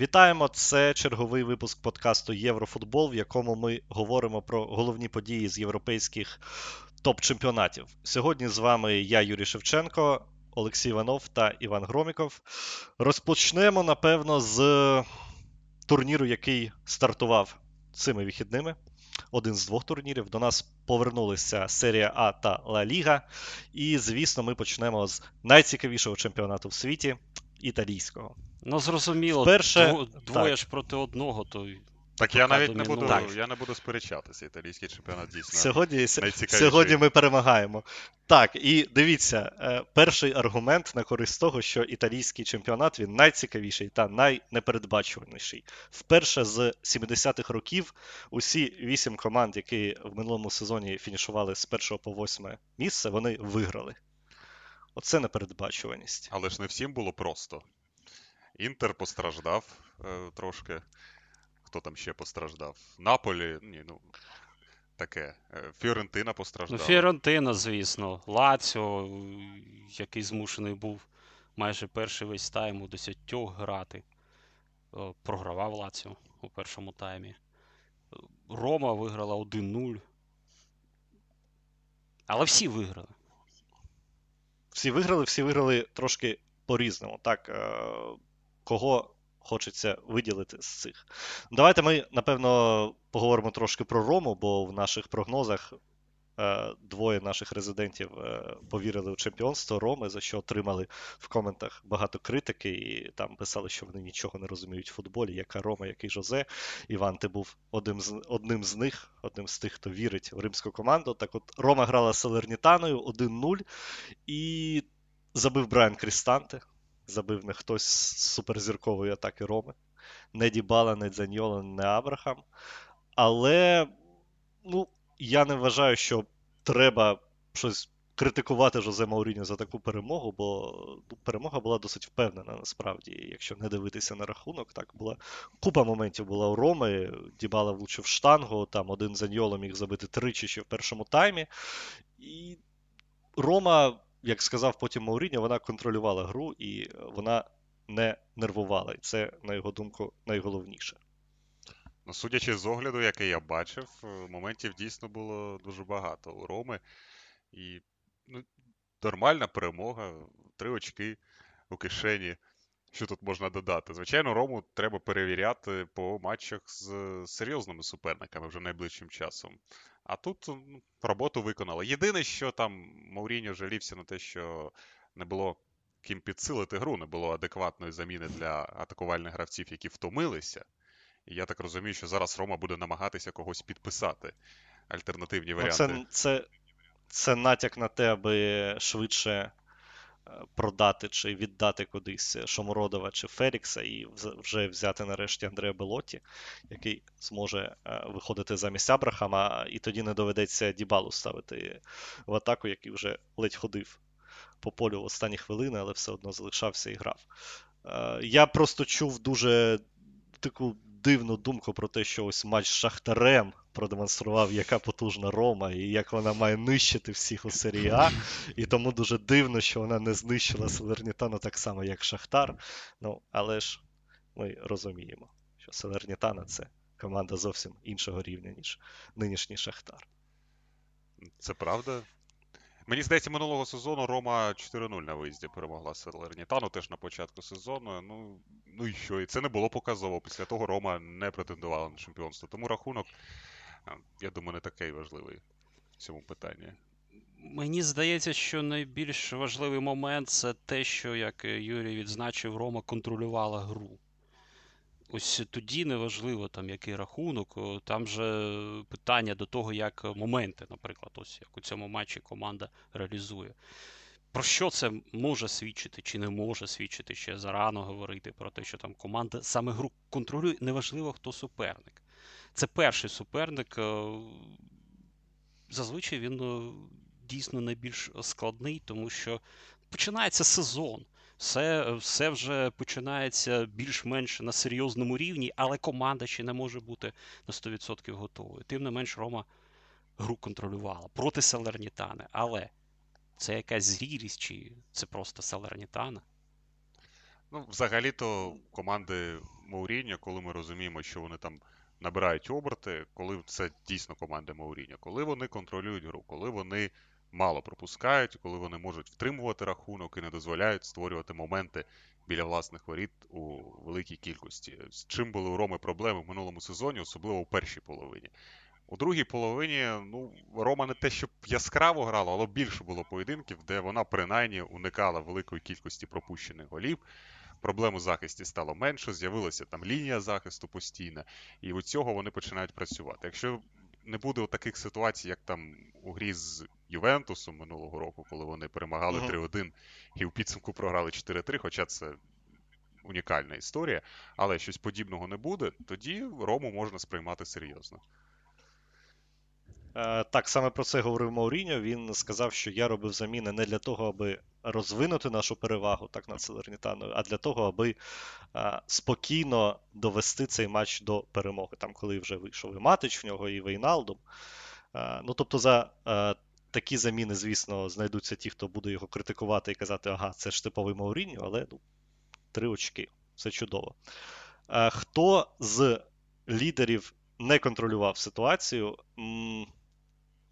Вітаємо! Це черговий випуск подкасту Єврофутбол, в якому ми говоримо про головні події з європейських топ-чемпіонатів. Сьогодні з вами я, Юрій Шевченко, Олексій Іванов та Іван Громіков. Розпочнемо, напевно, з турніру, який стартував цими вихідними. Один з двох турнірів. До нас повернулися серія А та Ла Ліга. І, звісно, ми почнемо з найцікавішого чемпіонату в світі італійського. Ну, зрозуміло, Перше, двоє так. ж проти одного, то. Так я навіть не буду так. я не буду сперечатися. Італійський чемпіонат дійсно. Сьогодні сьогодні ми перемагаємо. Так, і дивіться, е, перший аргумент на користь того, що італійський чемпіонат він найцікавіший та найнепередбачуваніший. Вперше з 70-х років усі вісім команд, які в минулому сезоні фінішували з першого по восьме місце, вони виграли. Оце непередбачуваність. Але ж не всім було просто. Інтер постраждав е, трошки. Хто там ще постраждав? Наполі, ні, ну. Таке. Е, Фіорентина постраждала. Ну, Фіорентина, звісно. Лаціо, який змушений був майже перший весь тайм у десятьох грати. Е, програвав Лаціо у першому таймі. Рома виграла 1-0. Але всі виграли. Всі виграли, всі виграли трошки по-різному. Так, е, кого хочеться виділити з цих. Давайте ми, напевно, поговоримо трошки про Рому, бо в наших прогнозах двоє наших резидентів е, повірили у чемпіонство Роми, за що отримали в коментах багато критики, і там писали, що вони нічого не розуміють в футболі, яка Рома, який Жозе. Іван, ти був одним з одним з них, одним з тих, хто вірить в римську команду. Так от Рома грала з Салернітаною 1-0 і забив Брайан Крістанте забив не хтось з суперзіркової атаки Роми. Не Дібала, не Дзаньола, не Абрахам. Але ну, я не вважаю, що треба щось критикувати Жозе Мауріньо за таку перемогу, бо ну, перемога була досить впевнена насправді. Якщо не дивитися на рахунок, так була купа моментів була у Роми. Дібала влучив штангу, там один Заньоло міг забити тричі ще в першому таймі. І Рома як сказав потім Мауріньо, вона контролювала гру і вона не нервувала. І це, на його думку, найголовніше. Ну, Судячи з огляду, який я бачив, е, моментів дійсно було дуже багато у Роми. І ну, нормальна перемога, три очки у кишені. Що тут можна додати? Звичайно, Рому треба перевіряти по матчах з серйозними суперниками вже найближчим часом. А тут роботу виконали. Єдине, що там Мауріньо жалівся на те, що не було ким підсилити гру, не було адекватної заміни для атакувальних гравців, які втомилися. І я так розумію, що зараз Рома буде намагатися когось підписати. Альтернативні варіанти. Ну, це, це, це натяк на те, аби швидше продати чи віддати кудись Шомородова чи Ферікса і вже взяти нарешті Андрея Белоті, який зможе е, виходити замість Абрахама, і тоді не доведеться Дібалу ставити в атаку, який вже ледь ходив по полю в останні хвилини, але все одно залишався і грав. Е, я просто чув дуже таку дивну думку про те, що ось матч з Шахтарем продемонстрував, яка потужна Рома, і як вона має нищити всіх у серії А. І тому дуже дивно, що вона не знищила Салернітану так само, як Шахтар. Ну, але ж ми розуміємо, що Салернітана це команда зовсім іншого рівня, ніж нинішній Шахтар. Це правда. Мені здається, минулого сезону Рома 4-0 на виїзді перемогла Салернітану теж на початку сезону. Ну ну і що? І це не було показово. Після того Рома не претендувала на чемпіонство. Тому рахунок, я думаю, не такий важливий в цьому питанні. Мені здається, що найбільш важливий момент це те, що, як Юрій відзначив, Рома контролювала гру. Ось тоді неважливо, там, який рахунок, там же питання до того, як моменти, наприклад, ось як у цьому матчі команда реалізує. Про що це може свідчити чи не може свідчити ще зарано говорити про те, що там команда саме гру контролює, неважливо, хто суперник. Це перший суперник. Е, зазвичай він е, дійсно найбільш складний, тому що починається сезон. Все все вже починається більш-менш на серйозному рівні, але команда ще не може бути на 100% готовою. Тим не менш, Рома гру контролювала проти Салернітани. Але це якась зрілість, чи це просто Салернітана? Ну, взагалі-то команди Мауріння, коли ми розуміємо, що вони там набирають оберти, коли це дійсно команди Мауріння, коли вони контролюють гру, коли вони мало пропускають, коли вони можуть втримувати рахунок і не дозволяють створювати моменти біля власних воріт у великій кількості. З чим були у Роми проблеми в минулому сезоні, особливо у першій половині. У другій половині, ну, Рома не те, щоб яскраво грала, але більше було поєдинків, де вона принаймні уникала великої кількості пропущених голів. Проблем у захисті стало менше, з'явилася там лінія захисту постійна, і від цього вони починають працювати. Якщо не буде таких ситуацій, як там у грі з Ювентусом минулого року, коли вони перемагали Мгм. 3-1 і в підсумку програли 4-3, хоча це унікальна історія, але щось подібного не буде, тоді Рому можна сприймати серйозно. Е, Так, саме про це говорив Мауріньо. Він сказав, що я робив заміни не для того, аби розвинути нашу перевагу так над Салернітаною, а для того, аби е, спокійно довести цей матч до перемоги. Там, коли вже вийшов і Матич в нього, і Вейналдум. Е, Ну, тобто, за такі заміни, звісно, знайдуться ті, хто буде його критикувати і казати, ага, це ж типовий Мауріньо, але ну, три очки. Все чудово. Е, Хто з лідерів не контролював ситуацію?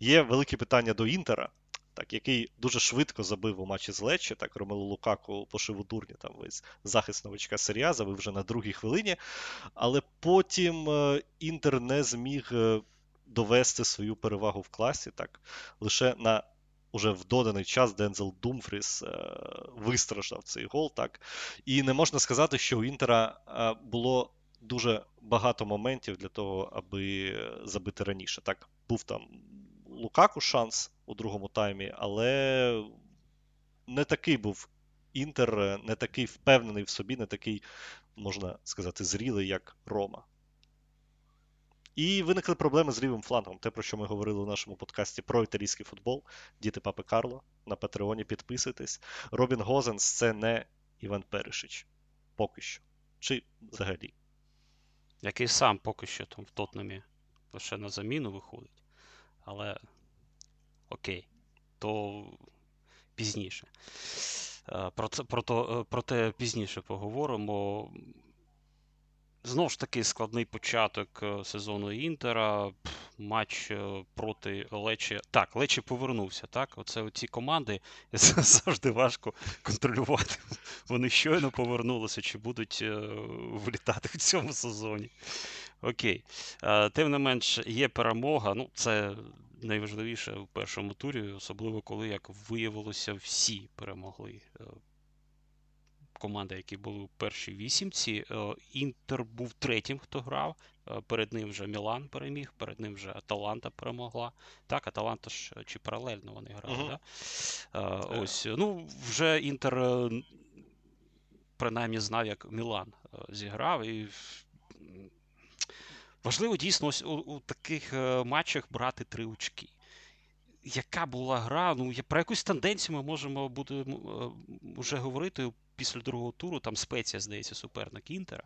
Є великі питання до Інтера, так, який дуже швидко забив у матчі з Лечі. Так, Ромелу Лукаку у дурні там весь захист новичка Серія, забив вже на другій хвилині. Але потім е, Інтер не зміг е, довести свою перевагу в класі. Так, лише на уже в доданий час Дензел Думфріс е, вистраждав цей гол. Так. І не можна сказати, що у Інтера е, було дуже багато моментів для того, аби забити раніше. Так, був там Лукаку шанс у другому таймі, але не такий був Інтер, не такий впевнений в собі, не такий, можна сказати, зрілий, як Рома. І виникли проблеми з лівим флангом. Те, про що ми говорили у нашому подкасті про італійський футбол. Діти Папи Карло. На Патреоні підписуйтесь. Робін Гозенс це не Іван Перешич. Поки що. Чи взагалі. Який сам поки що там в Тотнемі лише на заміну виходить. Але окей, то пізніше. Е, Про це, про, то, е, про те пізніше поговоримо. Знову ж таки, складний початок е, сезону Інтера. Матч е, проти Лечі. Так, Лечі повернувся. Так, оце оці команди завжди важко контролювати. Вони щойно повернулися, чи будуть е, влітати в цьому сезоні. Окей. Тим не менш, є перемога. Ну, це найважливіше в першому турі, особливо коли, як виявилося, всі перемогли. Команди, які були у першій вісімці. Е, Інтер був третім, хто грав. Е, Перед ним вже Мілан переміг, перед ним вже Аталанта перемогла. Так, Аталанта ж е, чи паралельно вони грали, Мгм. да? Ось, ну, вже Інтер принаймні знав, як Мілан зіграв. І важливо дійсно ось у, у таких матчах брати три очки. Яка була гра? Ну, про якусь тенденцію ми можемо буде вже говорити після другого туру. Там спеція, здається, суперник Інтера.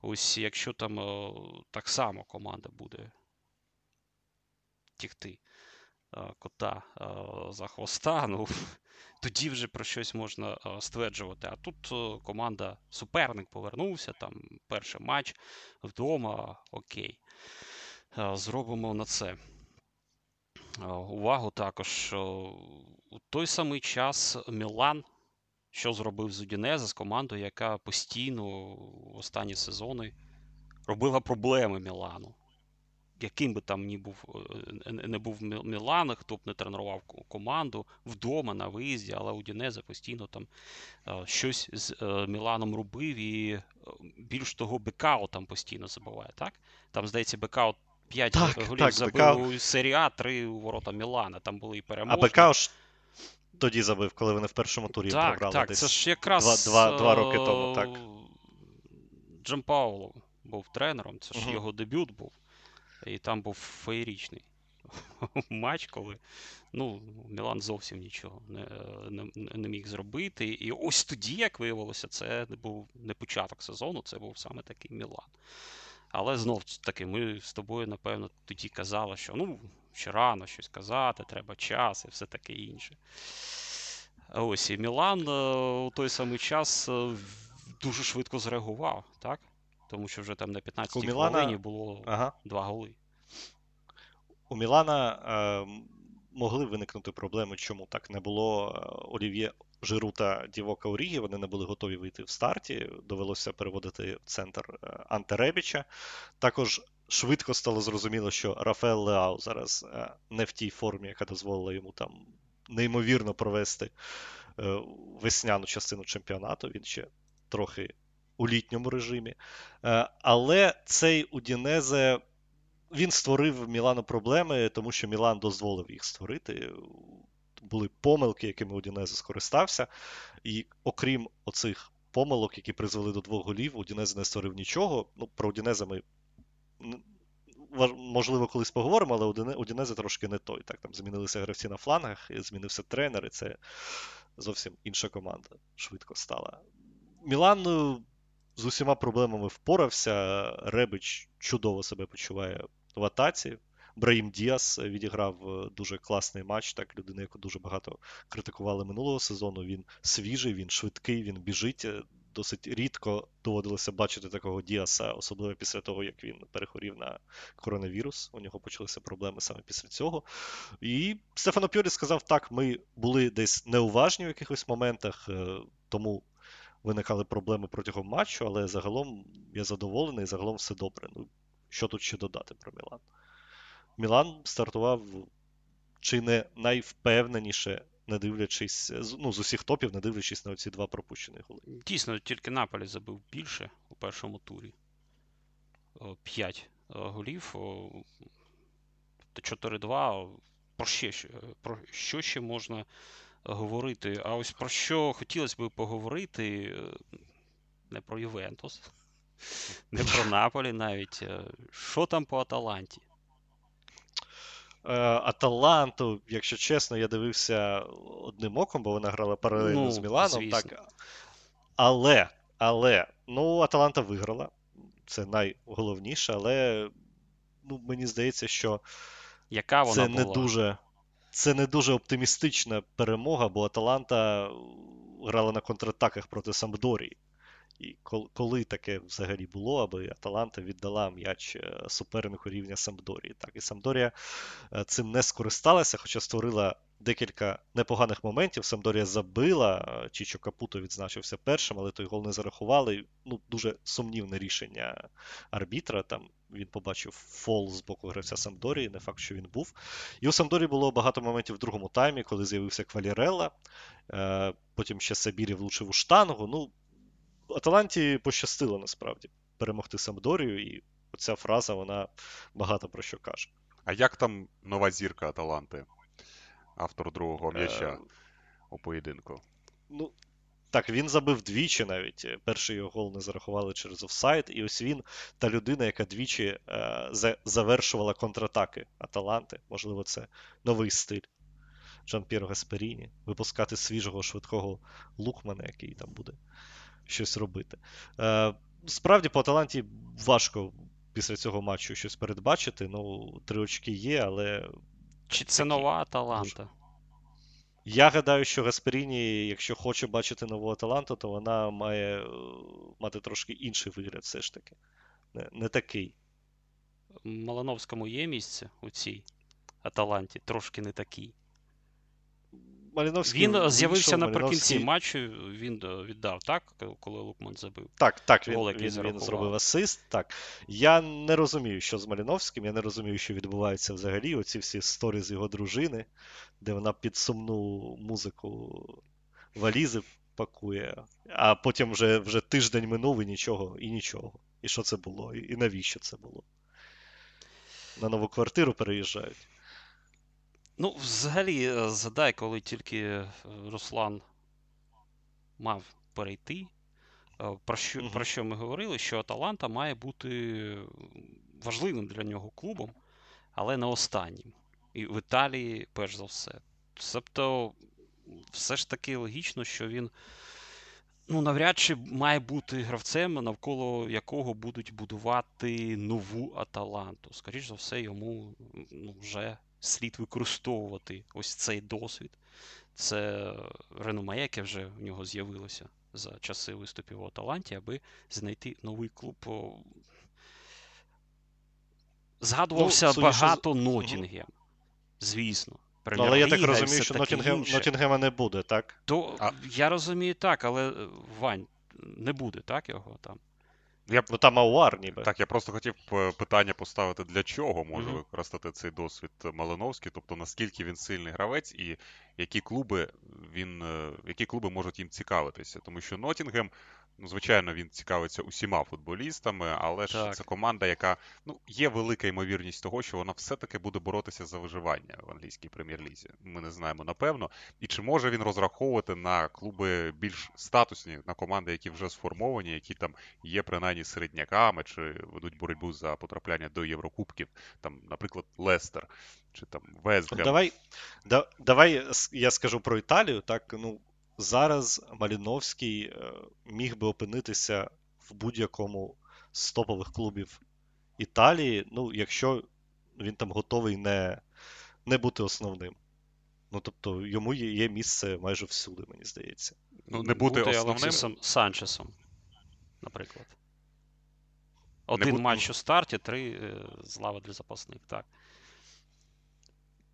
Ось якщо там е, так само команда буде тягти е, кота е, за хвоста, ну тоді вже про щось можна стверджувати. А тут команда суперник повернувся, там перший матч вдома, окей. Зробимо на це. Увагу також, у той самий час Мілан, що зробив з Удінезе, з командою, яка постійно в останні сезони робила проблеми Мілану. Яким би там ні був, е, не був Мі- Мілан, хто б не тренував команду вдома на виїзді, але Удінезе постійно там е, щось з е, Міланом робив, і е, більш того, Бекао там постійно забуває, так? Там, здається, Бекао 5 Так, голів так, забив Бекао- у серії А, 3 у ворота Мілана. Там були і А переможні. БК ж тоді забив, коли вони в першому турі Так, програли так, десь. це ж якраз два- два- два роки тому, е, так. Джампауло був тренером, це ж Мгм. його дебют був. І там був феєрічний матч, коли ну, Мілан зовсім нічого не, не, не міг зробити. І ось тоді, як виявилося, це був не початок сезону, це був саме такий Мілан. Але знов таки, ми з тобою, напевно, тоді казали, що ну, ще рано щось казати, треба час і все таке інше. Ось і Мілан е, у той самий час е, дуже швидко зреагував, так? Тому що вже там на 15-й Мілана- хвилині було Ага. два голи. У Мілана е, могли виникнути проблеми, чому так не було е, Олів'є Жиру та Дівока Орігі, вони не були готові вийти в старті. Довелося переводити в центр е, Анте Ребіча. Також швидко стало зрозуміло, що Рафаел Леау зараз е, не в тій формі, яка дозволила йому там неймовірно провести е, весняну частину чемпіонату. Він ще трохи у літньому режимі. Е, Але цей Удінезе він створив Мілану проблеми, тому що Мілан дозволив їх створити. Були помилки, якими Удінезе скористався. І окрім оцих помилок, які призвели до двох голів, Удінезе не створив нічого. Ну, про Удінезе ми можливо колись поговоримо, але Удіне- Удінезе трошки не той. Так, там змінилися гравці на флангах, змінився тренер, і це зовсім інша команда швидко стала. Мілан з усіма проблемами впорався. Ребич чудово себе почуває в атаці. Браїм Діас відіграв е, дуже класний матч. Так, людина, яку дуже багато критикували минулого сезону. Він свіжий, він швидкий, він біжить. Досить рідко доводилося бачити такого Діаса, особливо після того, як він перехворів на коронавірус. У нього почалися проблеми саме після цього. І Стефано Пьорі сказав: так, ми були десь неуважні в якихось моментах, е, тому виникали проблеми протягом матчу, але загалом я задоволений, загалом все добре. Ну, що тут ще додати про Мілан? Мілан стартував чи не найвпевненіше, не дивлячись, ну, з усіх топів, не дивлячись на оці два пропущені голи. Дійсно, тільки Наполі забив більше у першому турі. 5 голів. о, та 4-2. Про, ще, ще- про що ще можна говорити? А ось про що хотілося б поговорити, е, не про Ювентус, не про Наполі навіть. е, Що там по Аталанті? Е, Аталанту, якщо чесно, я дивився одним оком, бо вона грала паралельно Ну, з Міланом. звісно. Так. Але, але, ну, Аталанта виграла. Це найголовніше, але ну, мені здається, що Яка вона це була? не дуже. Це не дуже оптимістична перемога, бо Аталанта грала на контратаках проти Сампдорії. І коли таке взагалі було, аби Аталанта віддала м'яч е, супернику рівня Сампдорії. Так, і Сампдорія е, цим не скористалася, хоча створила декілька непоганих моментів. Сампдорія забила, е, Чічо Капуто відзначився першим, але той гол не зарахували. Ну, дуже сумнівне рішення арбітра. Там він побачив фол з боку гравця Сампдорії, не факт, що він був. І у Сампдорії було багато моментів в другому таймі, коли з'явився Квалірелла. Потім ще Сабірі влучив у штангу. Ну, Аталанті пощастило насправді перемогти Сампдорію, і оця фраза вона багато про що каже. А як там нова зірка Аталанти? Автор другого Е, м'яча у поєдинку. Ну, так, він забив двічі навіть. Перший його гол не зарахували через офсайд. І ось він та людина, яка двічі е, завершувала контратаки Аталанти. Можливо, це новий стиль Джан П'єро Гасперіні. Випускати свіжого, швидкого лукмана, який там буде щось робити. Е, справді, по Аталанті важко після цього матчу щось передбачити. Ну, три очки є, але Чи це нова Аталанта? Я гадаю, що Гасперіні, якщо хоче бачити нову Аталанту, то вона має е, мати трошки інший вигляд, все ж таки. Не, не такий. Малановському є місце у цій Аталанті, трошки не такий. Маліновський Він з'явився наприкінці матчу, він е, віддав, так, коли Лукман забив. Так, так, він, Гол, який він, він зробив асист. Так. Я не розумію, що з Маліновським, я не розумію, що відбувається взагалі. Оці всі сторі з його дружини, де вона під сумну музику валізи пакує, а потім вже, вже тиждень минув і нічого, і нічого. І що це було? І навіщо це було? На нову квартиру переїжджають. Ну, взагалі, е, згадай, коли тільки е, Руслан мав перейти. е, Про що, Мгм. про що ми говорили? Що Аталанта має бути важливим для нього клубом, але не останнім. І в Італії, перш за все. Тобто, все ж таки логічно, що він ну, навряд чи має бути гравцем, навколо якого будуть будувати нову Аталанту. Скоріше за все, йому ну, вже слід використовувати ось цей досвід. Це реноме, яке вже в нього з'явилося за часи виступів у Аталанті, аби знайти новий клуб. Згадувався Ну, судячи багато Нотінгем. Звісно. Ну, але я так розумію, що Нотінгем. Нотінгема не буде, так? То А- я розумію так, але Вань, не буде, так, його там. Я Ну там Ауар ніби. Так, я просто хотів питання поставити, для чого може Мгм. використати цей досвід Малиновський, тобто наскільки він сильний гравець і які клуби він, е, які клуби можуть їм цікавитися. Тому що Нотінгем, ну, звичайно, він цікавиться усіма футболістами, але ж Так. це команда, яка ну, є велика ймовірність того, що вона все-таки буде боротися за виживання в англійській прем'єр-лізі. Ми не знаємо напевно. І чи може він розраховувати на клуби більш статусні, на команди, які вже сформовані, які там є принаймні середняками, чи ведуть боротьбу за потрапляння до Єврокубків, там, наприклад, Лестер, чи там Вестгем. Давай, да, давай я скажу про Італію. Так, ну, зараз Маліновський е, міг би опинитися в будь-якому з топових клубів Італії, ну, якщо він там готовий не, не бути основним. Ну, тобто, йому є, є місце майже всюди, мені здається. Ну, не бути основним. Алексісом Санчесом, наприклад. Один бу- матч у старті, три е, з лави для запасних. Так.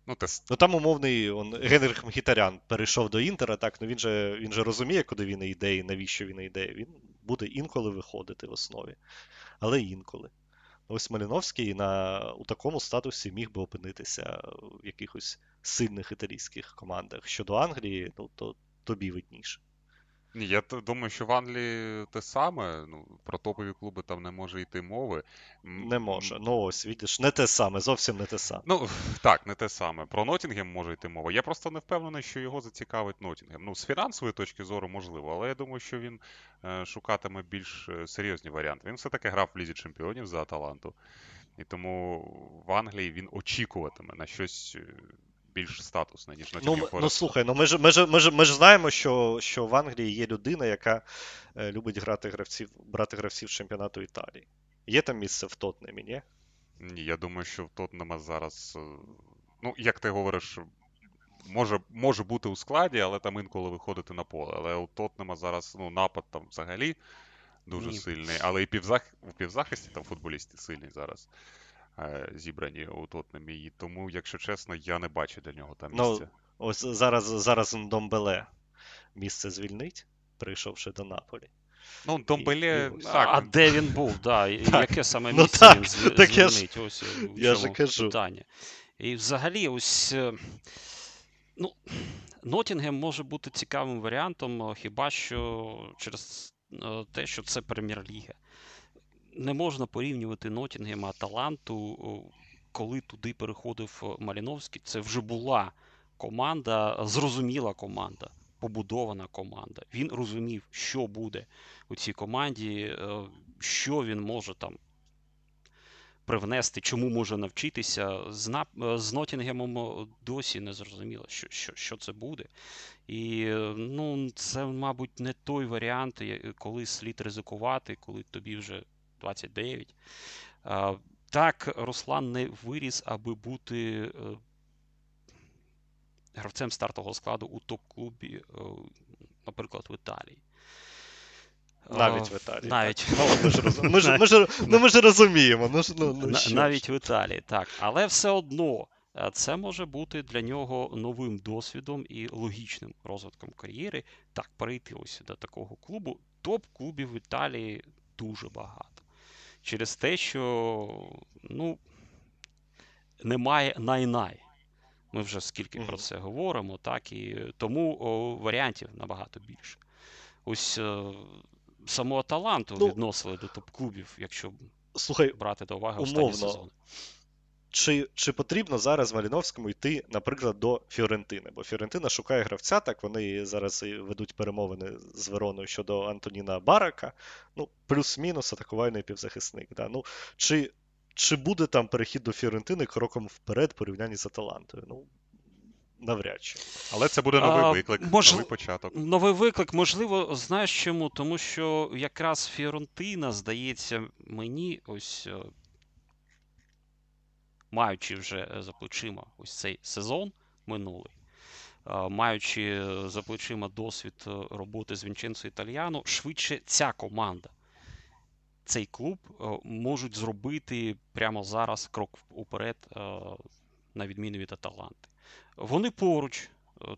Ну, те, Ну там умовний он, Генрих Мхітарян перейшов до Інтера, так, ну він же, він же розуміє, куди він йде і навіщо він йде. Він буде інколи виходити в основі, але інколи. Ось Маліновський на, у такому статусі міг би опинитися в якихось сильних італійських командах. Щодо Англії, ну то тобі видніше. Ні, я думаю, що в Англії те саме. Ну, про топові клуби там не може йти мови. Не може. Ну ось, видиш, не те саме, зовсім не те саме. Ну, так, не те саме. Про Нотінгем може йти мова. Я просто не впевнений, що його зацікавить Нотінгем. Ну, з фінансової точки зору можливо, але я думаю, що він е, шукатиме більш е, серйозні варіанти. Він все-таки грав в Лізі Чемпіонів за Аталанту. І тому в Англії він очікуватиме на щось е, більш статусне, ніж Ну, ну слухай, ну ми ж, ми ж, ми ж, ми ж знаємо, що, що в Англії є людина, яка е, любить грати гравців, брати гравців чемпіонату Італії. Є там місце в Тотнемі, ні? Ні, я думаю, що в Тотнема зараз. е, Ну, як ти говориш, може, може бути у складі, але там інколи виходити на поле. Але у Тотнема зараз ну, напад там взагалі дуже Ні. сильний. Але і півзах... у півзахисті там футболісти сильні зараз зібрані у Тотнемі. І тому, якщо чесно, я не бачу для нього там Ну. Ось зараз, зараз Домбеле місце звільнить, прийшовши до Наполі. Ну, Домбеле, ось. так, а де він був? Да, і Так. Яке саме Ну місце так, він зв- так я ж- звільнить? Ось е, я ж кажу. питання. І взагалі, ось. е, Ну, Нотінгем може бути цікавим варіантом, е, хіба що через е, те, що це прем'єр-ліга. Не можна порівнювати Нотінгема Аталанту, коли туди переходив е, Маліновський. Це вже була команда, зрозуміла команда, побудована команда. Він розумів, що буде у цій команді, е, що він може там привнести, чому може навчитися. З, е, з Нотінгемом досі не зрозуміло, що, що, що це буде. І ну, це, мабуть, не той варіант, коли слід ризикувати, коли тобі вже 29. А, Так, Руслан не виріс, аби бути е, гравцем стартового складу у топ-клубі, е, наприклад, в Італії. Навіть в Італії. Навіть. Ну, ми, ж, розуміємо. Ну, ну, ну, На- навіть в Італії, так. Але все одно е, це може бути для нього новим досвідом і логічним розвитком кар'єри. Так, перейти ось до такого клубу. Топ-клубів в Італії дуже багато. Через те, що ну, немає най-най. Ми вже скільки про це говоримо, так, і тому о, варіантів набагато більше. Ось о, самого таланту Ну, відносили до топ-клубів, якщо Слухай, брати до уваги останні умовно, сезони. Чи, чи потрібно зараз Маліновському йти, наприклад, до Фіорентини? Бо Фіорентина шукає гравця, так вони зараз і ведуть перемовини з Вероною щодо Антоніна Барака. Ну, плюс-мінус атакувальний півзахисник. Да? Ну, чи, чи буде там перехід до Фіорентини кроком вперед порівнянні з Аталантою? Ну, навряд чи. Але це буде новий А, виклик, мож- новий початок. Новий виклик, можливо, знаєш чому? Тому що якраз Фіорентина, здається, мені ось е, маючи вже е, за плечима ось цей сезон минулий, маючи за плечима досвід роботи з Вінченцо Італіано, швидше ця команда, цей клуб можуть зробити прямо зараз крок уперед, на відміну від Аталанти. Вони поруч.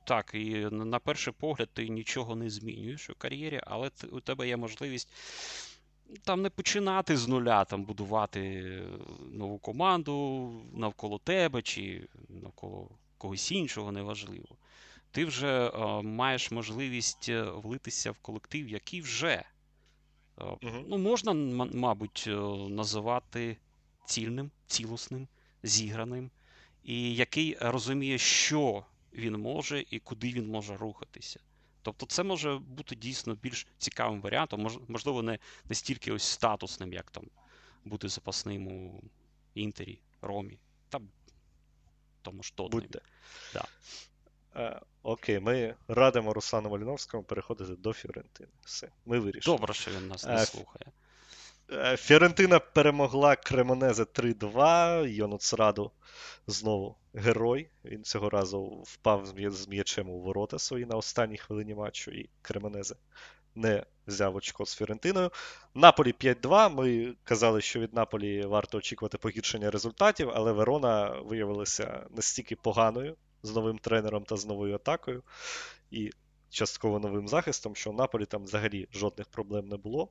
Так, і на перший погляд ти нічого не змінюєш у кар'єрі, але у тебе є можливість там не починати з нуля, там будувати нову команду навколо тебе чи навколо когось іншого, неважливо. Ти вже е, маєш можливість е, влитися в колектив, який вже е, uh ну, можна, мабуть, е, називати цільним, цілосним, зіграним, і який розуміє, що він може і куди він може рухатися. Тобто це може бути дійсно більш цікавим варіантом, можливо, не настільки ось статусним, як там бути запасним у Інтері, Ромі, та тому ж Тотнемі. Будьте. Да. Е, окей, ми радимо Руслану Маліновському переходити до Фіорентини. Все, ми вирішили. Добре, що він нас не е, слухає. Е, Фіорентина перемогла Кремонезе 3-2. Йонуц Раду знову герой. Він цього разу впав з м'ячем у ворота свої на останній хвилині матчу, і Кремонезе не взяв очко з Фіорентиною. Наполі 5-2. Ми казали, що від Наполі варто очікувати погіршення результатів, але Верона виявилася настільки поганою з новим тренером та з новою атакою. І частково новим захистом, що у Наполі там взагалі жодних проблем не було.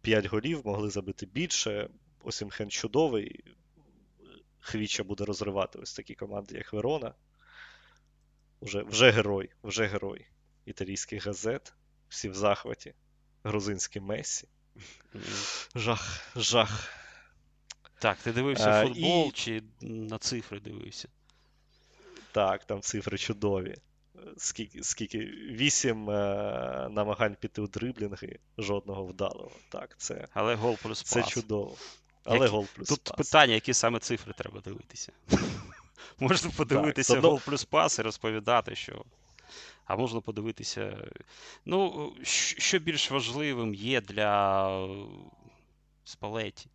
5 голів, могли забити більше. Осімхен чудовий. Хвіча буде розривати ось такі команди, як Верона. Вже вже герой, вже герой італійських газет. Всі в захваті. Грузинський Месі. Жах, жах. Так, ти дивився а, футбол і... чи на цифри дивився? Так, там цифри чудові скільки скільки вісім е, намагань піти у дриблінги, жодного вдалого. Так, це Але гол плюс Це пас. чудово. Але які... гол плюс Тут пас. питання, які саме цифри треба дивитися. Можна подивитися так, гол плюс пас і розповідати, що. А можна подивитися. Ну, що більш важливим є для Спалеті?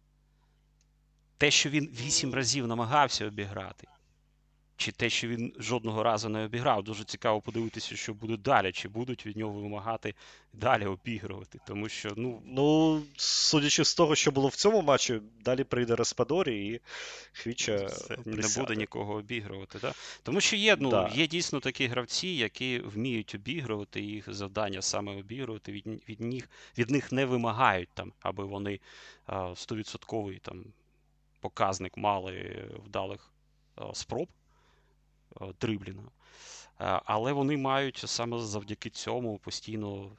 Те, що він вісім разів намагався обіграти чи те, що він жодного разу не обіграв. Дуже цікаво подивитися, що буде далі, чи будуть від нього вимагати далі обігрувати. Тому що, ну. Ну, судячи з того, що було в цьому матчі, далі прийде Респадорі і Хвіча. Не буде нікого обігрувати. Да? Тому що є ну, да. є дійсно такі гравці, які вміють обігрувати, їх завдання саме обігрувати, від від, них від них не вимагають, там, аби вони стовідсотковий там показник мали вдалих спроб. Е, дриблінга. Е, але вони мають саме завдяки цьому постійно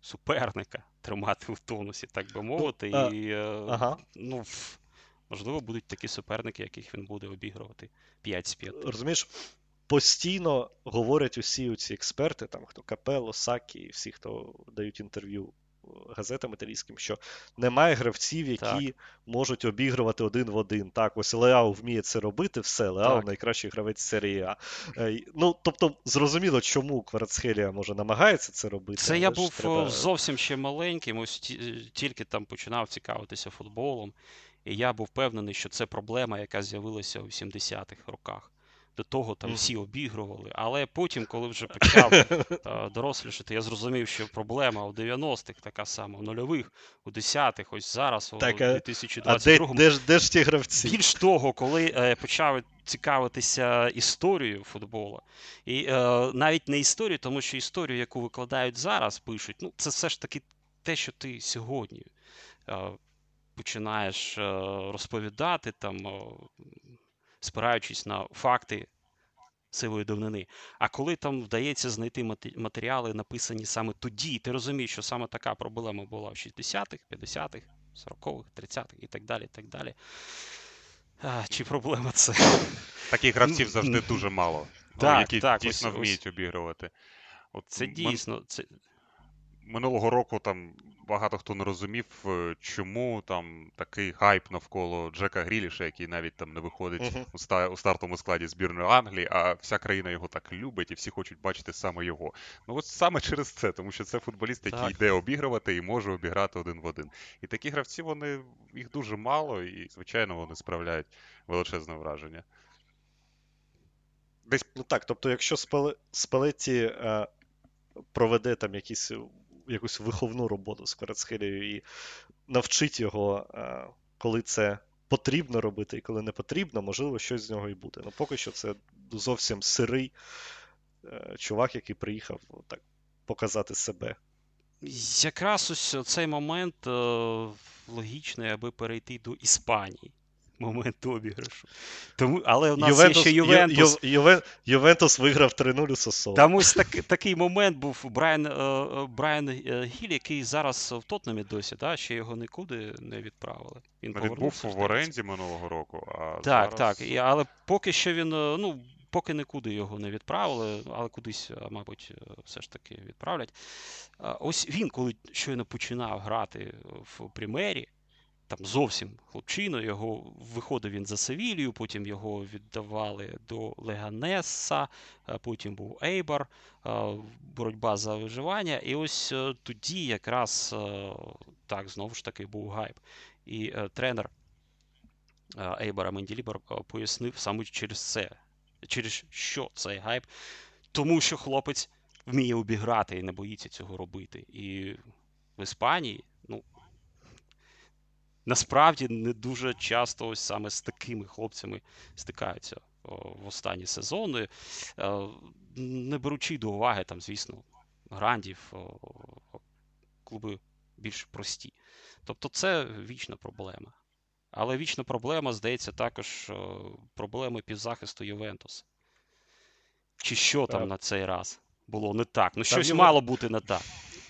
суперника тримати в тонусі, так би мовити. Ну, і е, ага. ну, можливо, будуть такі суперники, яких він буде обігрувати 5 з 5. Розумієш, постійно говорять усі ці експерти, там хто Капело, Сакі, всі, хто дають інтерв'ю газетам італійським, що немає гравців, які так. можуть обігрувати один в один. Так, ось Леау вміє це робити, все, Леау найкращий гравець серії А. Е, ну, тобто, зрозуміло, чому Кварцхелія може намагається це робити. Це я був треба... зовсім ще маленьким, ось тільки там починав цікавитися футболом. І я був впевнений, що це проблема, яка з'явилася у 70-х роках до того там всі обігрували. Але потім, коли вже почав дорослішати, я зрозумів, що проблема у 90-х така сама, у нульових, у 10-х, ось зараз, у 2022-му. Де, де, де ж ті гравці? Більш того, коли е, почав цікавитися історією футболу, і е, навіть не історією, тому що історію, яку викладають зараз, пишуть, ну це все ж таки те, що ти сьогодні. Е, Починаєш е, розповідати там спираючись на факти сивої давнини. А коли там вдається знайти матеріали, написані саме тоді, ти розумієш, що саме така проблема була в 60-х, 50-х, 40-х, 30-х і так далі. і так далі. А, Чи проблема це? Таких гравців завжди дуже мало, так, які так, дійсно ось, вміють ось. обігрувати. От Це дійсно. Це... Минулого року там багато хто не розумів, е, чому там такий хайп навколо Джека Гріліша, який навіть там не виходить uh-huh. у, ста- у стартовому складі збірної Англії, а вся країна його так любить і всі хочуть бачити саме його. Ну от саме через це, тому що це футболіст, який так. йде обігрувати і може обіграти один в один. І такі гравці вони їх дуже мало, і звичайно вони справляють величезне враження. Десь Ну так, тобто, якщо Спале... Спалетті е, проведе там якісь, якусь виховну роботу з Кварацхелією і навчить його, е, коли це потрібно робити і коли не потрібно, можливо, щось з нього і буде. Ну поки що це зовсім сирий е, чувак, який приїхав так показати себе. Якраз ось цей момент е, логічний, аби перейти до Іспанії. Момент обіграшу. Тому, але у нас є ще Ю- Ювентус. Ю- Ювентус виграв 3-0 у Там ось так, такий момент був Брайан, е, е, Брайан е, Гіль, який зараз в Тотнамі досі, да, ще його нікуди не відправили. Він він був в оренді минулого року, а Так, зараз... так. І, але поки що він, ну, поки нікуди його не відправили, але кудись, мабуть, все ж таки відправлять. Ось він, коли щойно починав грати в Примері, там зовсім хлопчина, його виходив він за Севілію, потім його віддавали до Леганеса, потім був Ейбар, боротьба за виживання. І ось е, тоді якраз е, так знову ж таки був гайп. І е, тренер е, Ейбара Менділібер е, пояснив саме через це, через що цей гайп. Тому що хлопець вміє обіграти і не боїться цього робити. І в Іспанії. Насправді не дуже часто ось саме з такими хлопцями стикаються в останні сезони, Е, не беручи до уваги, там, звісно, грандів, клуби більш прості. Тобто це вічна проблема. Але вічна проблема, здається, також проблеми півзахисту Ювентуса. Чи що там Так. на цей раз було не так? Ну, щось Ювен- мало бути не так.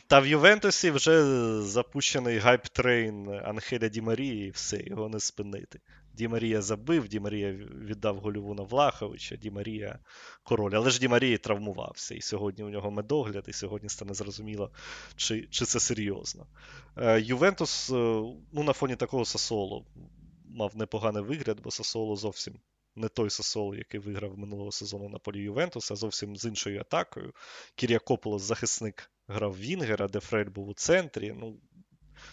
Та в Ювентусі вже запущений hype train Анхеля Ді Марії, і все, його не спинити. Ді Марія забив, Ді Марія віддав гольову на Влаховича, Ді Марія король. Але ж Ді Марія травмувався, і сьогодні у нього медогляд, і сьогодні стане зрозуміло, чи, чи це серйозно. Е, Ювентус, е, ну, на фоні такого Сасоло мав непоганий вигляд, бо Сасоло зовсім не той Сасоло, який виграв минулого сезону на полі Ювентуса, зовсім з іншою атакою. Кіріакополос захисник грав Вінгера, де Фрель був у центрі. Ну,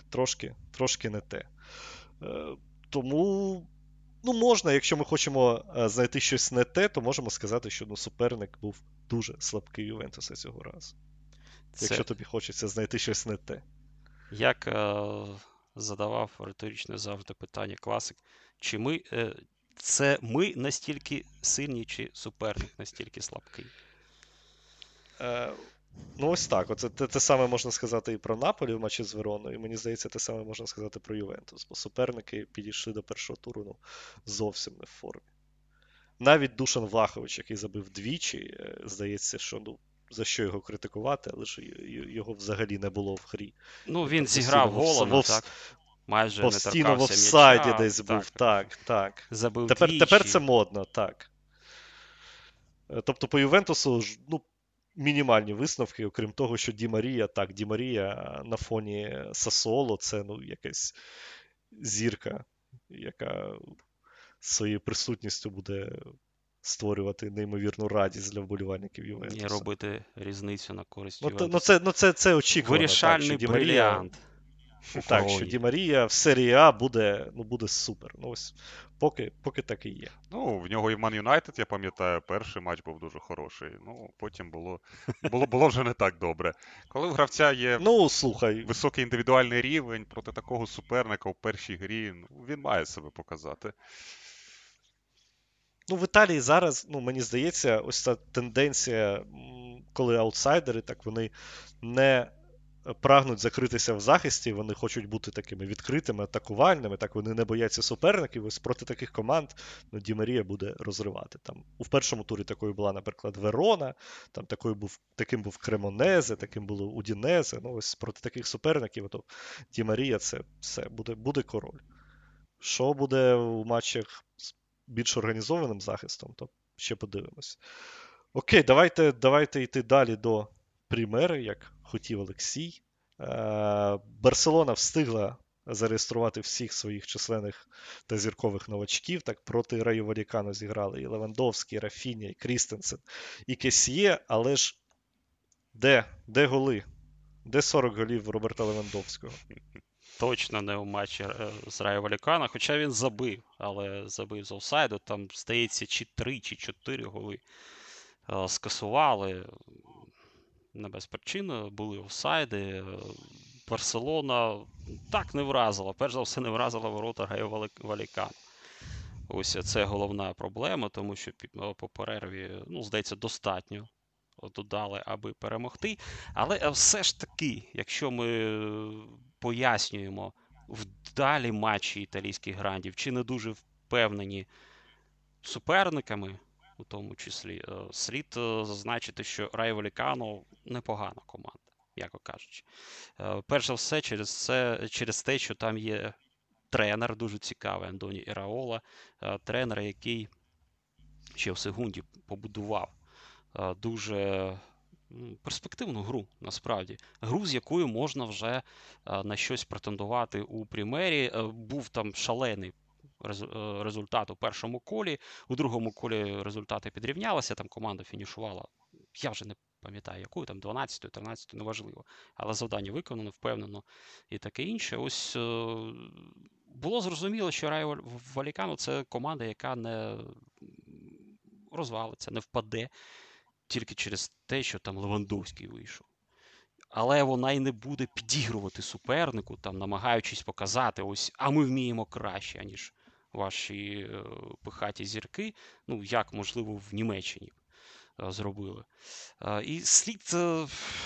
трошки, трошки не те. Е, тому, ну, можна, якщо ми хочемо е, знайти щось не те, то можемо сказати, що ну, суперник був дуже слабкий Ювентуса цього разу. Це... Якщо тобі хочеться знайти щось не те. Як е, задавав риторичне завжди питання класик, чи ми, е, це ми настільки сильні, чи суперник настільки слабкий? Е, ну, ось так. Оце те, те саме можна сказати і про Наполі в матчі з Вероною, і мені здається, те саме можна сказати про Ювентус, бо суперники підійшли до першого туру ну, зовсім не в формі. Навіть Душан Влахович, який забив двічі, е, здається, що ну, за що його критикувати, але ж його взагалі не було в грі. Ну, він Постійно зіграв голом, в- так. Майже Постійно не в офсайді м'яча, десь був. Так, так. Забив Тепер, двічі. тепер це модно, так. Е, Тобто по Ювентусу ну, мінімальні висновки, окрім того, що Ді Марія, так, Ді Марія на фоні Сасоло це ну, якась зірка, яка своєю присутністю буде створювати неймовірну радість для вболівальників І робити різницю на користь Ну, Ювентуса. ну, це, ну це, це очікувано. так, Вирішальний що Ді Марія, бриліант. Так, що. Ді Марія в серії А буде, ну, буде супер. Ну, ось, поки, поки так і є. Ну, в нього і Ман Юнайтед, я пам'ятаю, перший матч був дуже хороший. Ну, потім було, було, було вже не так добре. Коли у гравця є Ну, слухай, високий індивідуальний рівень проти такого суперника у першій грі, ну, він має себе показати. Ну, в Італії зараз, ну, мені здається, ось ця тенденція, коли аутсайдери, так вони не прагнуть закритися в захисті, вони хочуть бути такими відкритими, атакувальними, так вони не бояться суперників. Ось проти таких команд ну, Ді Марія буде розривати. Там, у першому турі такою була, наприклад, Верона, там такою був, таким був Кремонезе, таким було Удінезе. Ну, ось проти таких суперників, то Ді Марія це все буде, буде король. Що буде у матчах з більш організованим захистом, то ще подивимось. Окей, давайте, давайте йти далі до примери, як хотів Олексій. Е, Барселона встигла зареєструвати всіх своїх численних та зіркових новачків. Так проти Раю Валікану зіграли і Левандовський, і Рафіня, і Крістенсен, і Кесьє, але ж де? Де голи? Де 40 голів Роберта Левандовського? точно не у матчі е, з Райо Валікана, хоча він забив, але забив з офсайду. Там, здається, чи 3, чи 4 голи е, скасували. Не без причин були офсайди. Е, Барселона так не вразила. Перш за все, не вразила ворота Райо Валікана. Ось це головна проблема, тому що по перерві, ну, здається, достатньо додали, аби перемогти. Але все ж таки, якщо ми пояснюємо вдалі матчі італійських грандів, чи не дуже впевнені суперниками, у тому числі, е, слід е, зазначити, що Рай Валікано непогана команда, яко кажучи. Е, перш за все, через це, через те, що там є тренер дуже цікавий Андоні Іраола, тренер, який ще в секунді побудував дуже перспективну гру, насправді. Гру, з якою можна вже на щось претендувати у Прімері. Був там шалений результат у першому колі, у другому колі результати підрівнялися, там команда фінішувала. Я вже не пам'ятаю, якою там 12 13 неважливо. Але завдання виконано, впевнено і таке інше. Ось е, було зрозуміло, що Райо Валікано це команда, яка не розвалиться, не впаде тільки через те, що там Левандовський вийшов. Але вона й не буде підігрувати супернику, там, намагаючись показати, ось, а ми вміємо краще, аніж ваші е, пихаті зірки, ну, як, можливо, в Німеччині е, зробили. Е, і слід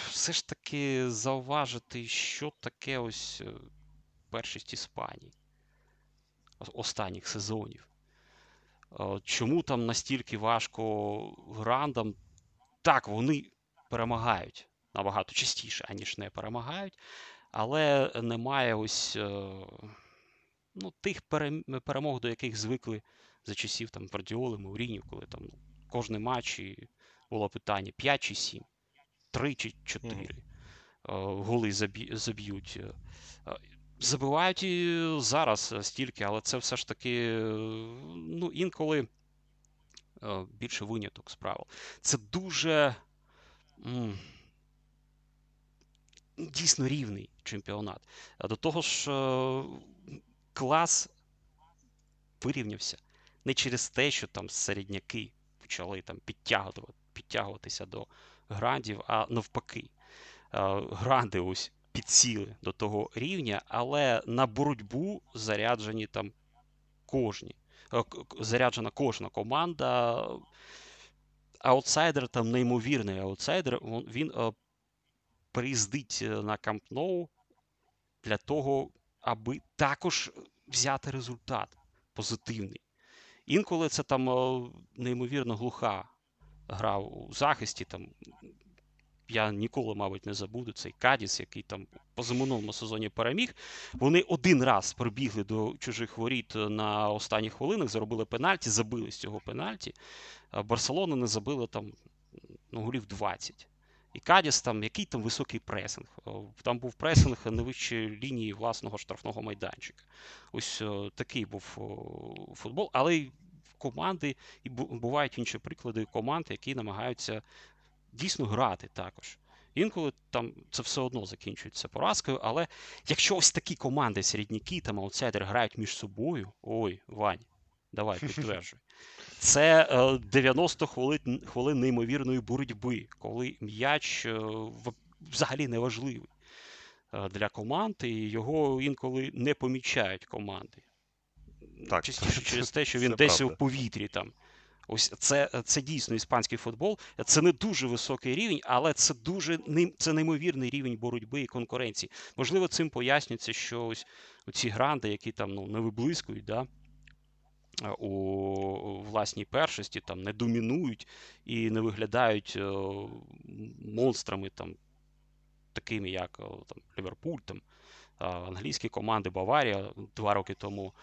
все ж таки зауважити, що таке ось першість Іспанії останніх сезонів. Чому там настільки важко грандам так, вони перемагають набагато частіше, аніж не перемагають, але немає ось ну, тих перемог, до яких звикли за часів там Гвардіоли, Маурінів, коли там ну, кожний матч і було питання 5 чи 7, 3 чи 4 mm. голи заб'ють. Е, забивають і зараз стільки, але це все ж таки ну, інколи Е, більше виняток з правил. Це дуже м, дійсно рівний чемпіонат. До того ж, е, клас вирівнявся не через те, що там середняки почали там підтягувати, підтягуватися до грандів, а навпаки. Е, гранди ось підсіли до того рівня, але на боротьбу заряджені там кожні. Е, заряджена кожна команда. Аутсайдер там неймовірний аутсайдер. Він е, приїздить на Камп Ноу для того, аби також взяти результат позитивний. Інколи це там неймовірно глуха гра у захисті. там я ніколи, мабуть, не забуду цей Кадіс, який там позаминулому сезоні переміг. Вони один раз прибігли до чужих воріт на останніх хвилинах, заробили пенальті, забили з цього пенальті. Барселона не забила там ну, голів 20. І Кадіс там, який там високий пресинг. Там був пресинг на вищій лінії власного штрафного майданчика. Ось такий був футбол. Але команди, і бувають інші приклади команд, які намагаються дійсно грати також. Інколи там це все одно закінчується поразкою, але якщо ось такі команди, середняки там аутсайдери грають між собою, ой, Вань, давай підтверджуй. Це 90 е, хвилин хвилин неймовірної боротьби, коли м'яч е, взагалі не важливий е, для команд, і його інколи не помічають команди. Так, Частіше через те, що він десь правда. у повітрі там. Ось це це дійсно іспанський футбол. Це не дуже високий рівень, але це дуже це неймовірний рівень боротьби і конкуренції. Можливо, цим пояснюється, що ось ці гранди, які там ну, не виблискують, да, у власній першості, там не домінують і не виглядають е, монстрами, там, такими, як там, Ліверпуль, там, англійські команди, Баварія два роки тому.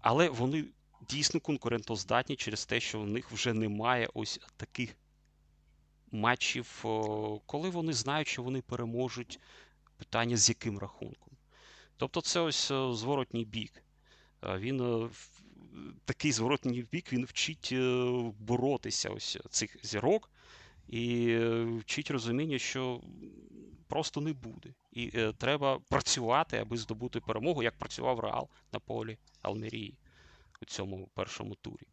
Але вони дійсно конкурентоздатні через те, що у них вже немає ось таких матчів, коли вони знають, що вони переможуть питання з яким рахунком. Тобто це ось е, зворотній бік. Він е, такий зворотній бік він вчить е, боротися ось цих зірок і вчить розуміння, що просто не буде. І е, треба працювати, аби здобути перемогу, як працював Реал на полі Алмерії у цьому першому турі.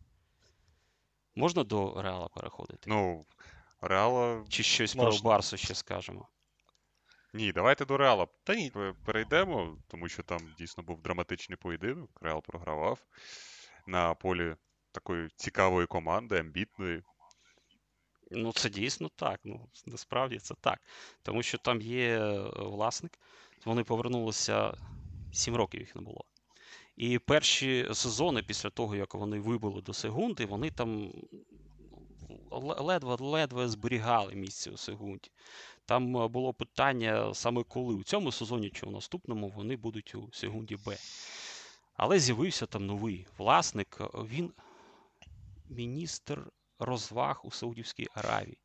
Можна до Реала переходити? Ну, Реала. Чи щось можна. про Барсу ще скажемо? Ні, давайте до Реала Та ні, перейдемо, тому що там дійсно був драматичний поєдинок. Реал програвав на полі такої цікавої команди, амбітної. Ну, це дійсно так. Ну, насправді це так. Тому що там є е, власник. Вони повернулися 7 років їх не було. І перші сезони, після того, як вони вибули до Сегунди, вони там ледве-ледве зберігали місце у Сегунді. Там е, було питання саме коли у цьому сезоні чи у наступному вони будуть у Сегунді Б. Але з'явився там новий власник. Він міністр розваг у Саудівській Аравії.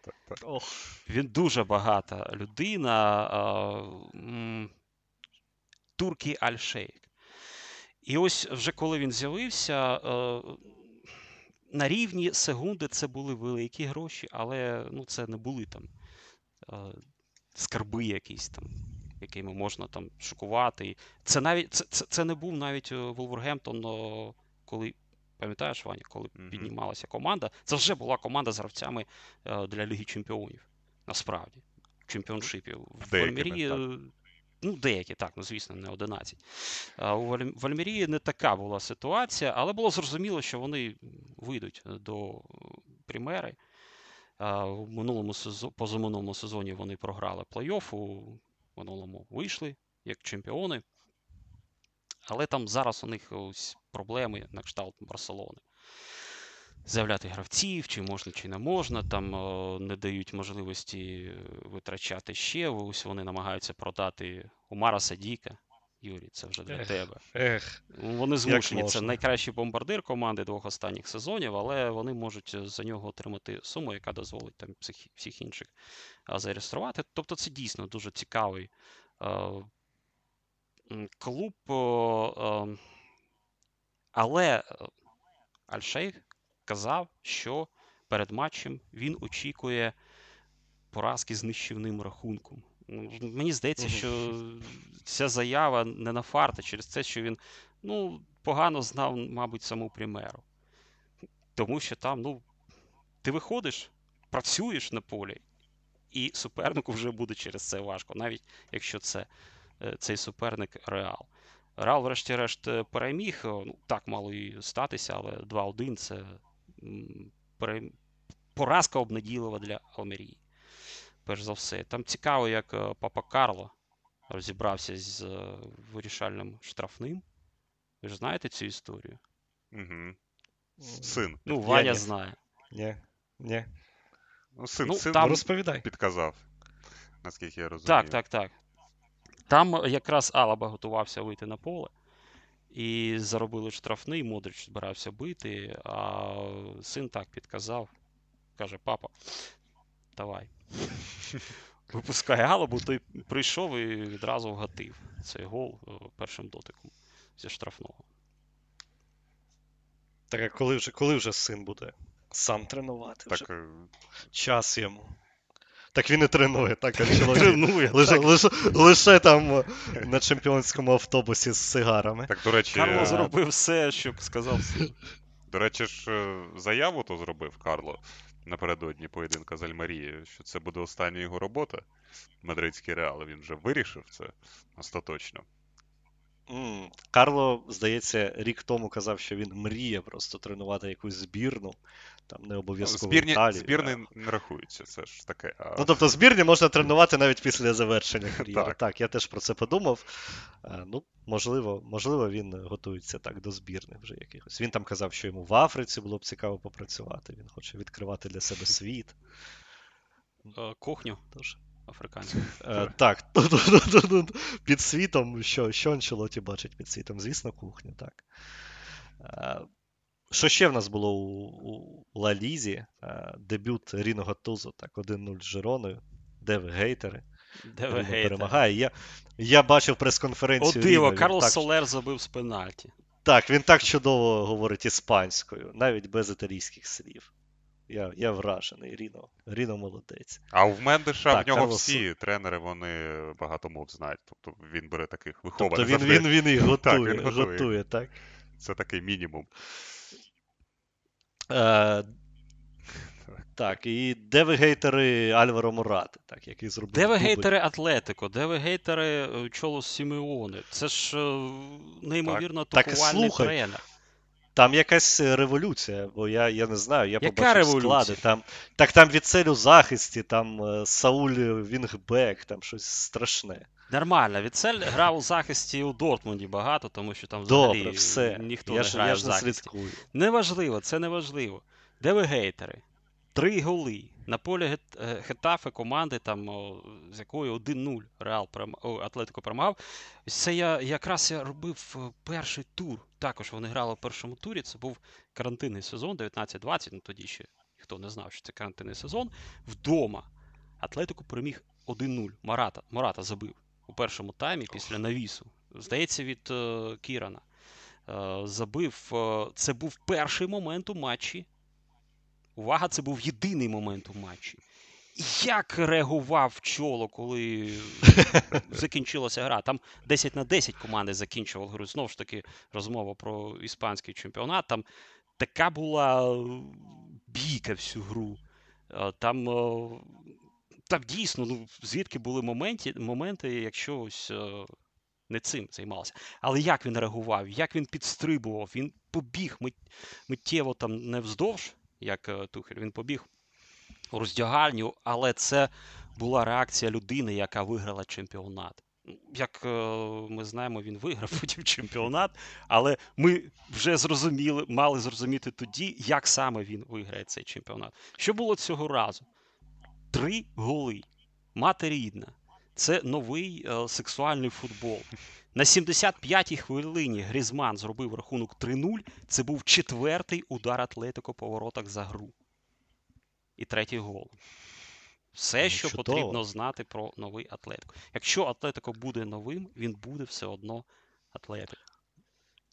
Так, так. ох, Він дуже багата людина. Туркі Аль-Шейх. І ось вже коли він з'явився, е, на рівні секунди це були великі гроші, але ну, це не були там е, скарби якісь там, якими можна там шокувати. Це навіть це, це, це не був навіть е, Волвергемптон, коли. Пам'ятаєш, Ваня, коли Мгм. піднімалася команда, це вже була команда з гравцями е, для Ліги Чемпіонів. Насправді, в чемпіоншипі. В так. е, ну, деякі, так, ну звісно, не 11. У Валь- в не така була ситуація, але було зрозуміло, що вони вийдуть до Прімери. У минулому сезоні, позаминулому сезоні вони програли плей-офф, у минулому вийшли як чемпіони. Але там зараз у них ось проблеми на кшталт Барселони. Заявляти гравців, чи можна, чи не можна. Там е, не дають можливості е, витрачати ще. Ось вони намагаються продати Умара Садіка. Юрій, це вже для Ех. тебе. ех, Вони змушені. Це найкращий бомбардир команди двох останніх сезонів, але вони можуть е, за нього отримати суму, яка дозволить там всіх, всіх інших зареєструвати. Тобто це дійсно дуже цікавий е, клуб. е, але е, Аль-Шейх казав, що перед матчем він очікує поразки з нищівним рахунком. Ну, Мені здається, що ця заява не на фарта через те, що він ну, погано знав, мабуть, саму Прімеру. Тому що там, ну, ти виходиш, працюєш на полі, і супернику вже буде через це важко, навіть якщо це е, цей суперник Реал. Реал, врешті-решт, е, переміг. е, Ну, так мало і статися, але 2-1 це поразка обнадійлива для Алмерії. Перш за все. Там цікаво, як е, Папа Карло розібрався з е, вирішальним штрафним. Ви ж знаєте цю історію? Угу. Син. Ну, Я Ваня ні. знає. ні, ні. Ну, син, Ну, син там- Розповідай. підказав, наскільки я розумію. Так, так, так. Там якраз Алаба готувався вийти на поле. І заробили штрафний, Модрич збирався бити, а син так підказав. Каже, папа, давай. Випускай Алабу, той прийшов і відразу вгатив цей гол е, першим дотиком зі штрафного. Так, а коли вже, коли вже син буде сам тренувати? Так, е, час йому. Так він і тренує, так, як чоловік. Тренує. Лише, лише, лише там е, на чемпіонському автобусі з сигарами. так, до речі, Карло е, зробив все, що сказав син. до речі ж, заяву то зробив Карло напередодні поєдинка з Альмарією, що це буде остання його робота. Мадридський Реал. Він вже вирішив це остаточно. Mm. Карло, здається, рік тому казав, що він мріє просто тренувати якусь збірну. Там не Ну, обов'язково. збірні, Італію, збірни а- не рахуються, це ж таке. А... Ну, тобто, збірні можна тренувати навіть після завершення кар'єри. Так. Так, я теж про це подумав. Е, Ну, можливо, можливо, він готується так до збірних вже якихось. Він там казав, що йому в Африці було б цікаво попрацювати. Він хоче відкривати для себе світ. Е, Кухню Тож, е, так, під світом, що, що Анчелоті бачить під світом? Звісно, кухню, так. Що ще в нас було у, у Ла Лізі? Е, Дебют Ріно Гатузо, так, 1-0 з Жироною. Де ви гейтери? Де ви Ріно гейте? перемагає. Я, я бачив О, прес-конференцію. диво, Ріно, він Карлос так, Солер забив з пенальті. так, він так чудово говорить іспанською, навіть без італійських слів. Я, я вражений, Ріно. Ріно молодець. А у Мендиша Так, в нього Карлос- всі тренери, вони багато мов знають. Тобто він бере таких Тобто вихованих. він, завжди. він, він їх Так, він готує. готує, так? Це такий мінімум. Е, так, і де ви гейтери Альваро Морати, так, який зробив. Де ви гейтери Атлетико? Де ви гейтери е, Чоло Сімеоне? Це ж е, неймовірно слухай, тренер. Там якась революція, бо я, я не знаю, я Яка побачив революція? склади. Там, так там Віцель у захисті, там Сауль Вінгбек, там щось страшне. Нормально, Віцель грав у захисті у Дортмунді багато, тому що там взагалі Добре, все. ніхто я не ж, грає я в ж не захисті. слідкую. Неважливо, це неважливо. Де ви гейтери? Три голи. На полі Гет- е, Хетафе команди, там, о, з якої 1-0 Реал перем... о, Атлетико перемагав. Ось Це я якраз я робив е, перший тур. Також вони грали в першому турі. Це був карантинний сезон 19-20. Ну тоді ще ніхто не знав, що це карантинний сезон. Вдома. Атлетико переміг 1-0. Марата, Марата забив у першому таймі після навісу. Здається, від е, Кірана. Е, забив. е, Це був перший момент у матчі. Увага, це був єдиний момент у матчі. Як реагував чоло, коли закінчилася гра? Там 10 на 10 команди закінчували гру. Знову ж таки, розмова про іспанський чемпіонат. Там така була бійка всю гру. Там, там дійсно, ну, звідки були моменти, моменти, якщо ось е, не цим займалося. Але як він реагував, як він підстрибував, він побіг мит, миттєво там не вздовж, як е, Тухель, він побіг у роздягальню, але це була реакція людини, яка виграла чемпіонат. Ну, Як е, ми знаємо, він виграв потім чемпіонат, але ми вже зрозуміли, мали зрозуміти тоді, як саме він виграє цей чемпіонат. Що було цього разу? Три голи. Мати рідна. Це новий е, сексуальний футбол. На 75-й хвилині Грізман зробив рахунок 3-0. Це був четвертий удар Атлетико по воротах за гру. І третій гол. Все, Ну, що чудово. потрібно знати про новий Атлетико. Якщо Атлетико буде новим, він буде все одно Атлетико.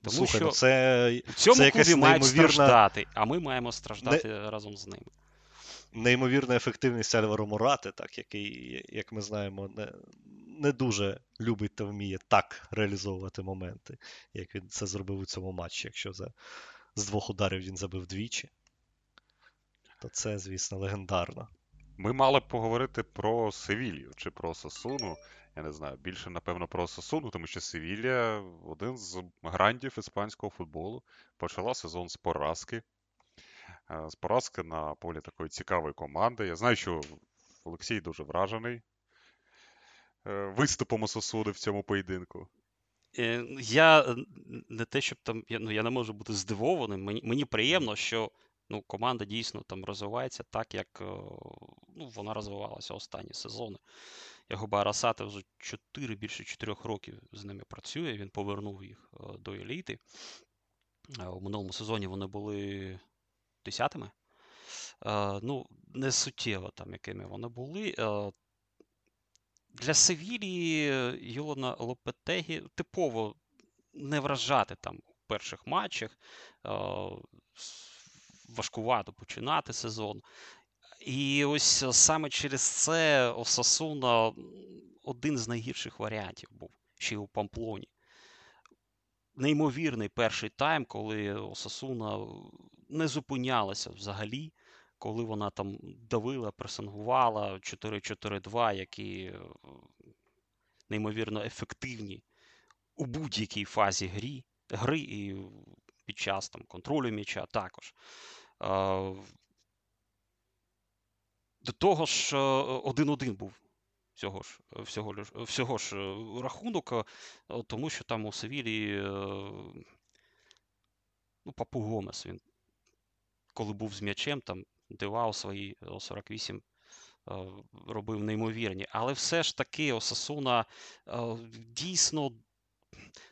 Тому Слухай, що ну це в цьому це клубі мають неймовірна- страждати, а ми маємо страждати разом з ними. Неймовірна ефективність Альваро Морати, так, який, як ми знаємо, не, не дуже любить та вміє так реалізовувати моменти, як він це зробив у цьому матчі. Якщо за, з двох ударів він забив двічі, то це, звісно, легендарно. Ми мали б поговорити про Севілью чи про Сасуну. Я не знаю, більше, напевно, про Сасуну, тому що Севілля один з грандів іспанського футболу. Почала сезон з поразки. Е, З поразки на полі такої цікавої команди. Я знаю, що Олексій дуже вражений е, виступом Сасуни в цьому поєдинку. Е, Я е, не те, щоб там я, ну, я не можу бути здивованим. Мені, мені приємно, що ну, команда дійсно там розвивається так, як е, ну, вона розвивалася останні сезони. Його Арасата вже 4, більше 4 років з ними працює. Він повернув їх е, до еліти. Е, У минулому сезоні вони були десятими. Е, Ну, не суттєво там, якими вони були. Е, Для Севілії е, Йолана Лопетегі типово не вражати там у перших матчах. Важкувато починати сезон. І ось саме через це Осасуна один з найгірших варіантів був ще й у Памплоні. Неймовірний перший тайм, коли Осасуна не зупинялася взагалі, коли вона там давила, пресингувала 4-4-2, які е, неймовірно ефективні у будь-якій фазі грі, гри і під час там, контролю м'яча також. Е, До того ж, е, 1-1 був всього ж, всього, всього ж е, рахунок, е, тому що там у Севілії е, ну, Папу Гомес, він коли був з м'ячем, там дивав свої е, 48 е, робив неймовірні. Але все ж таки Осасуна е, дійсно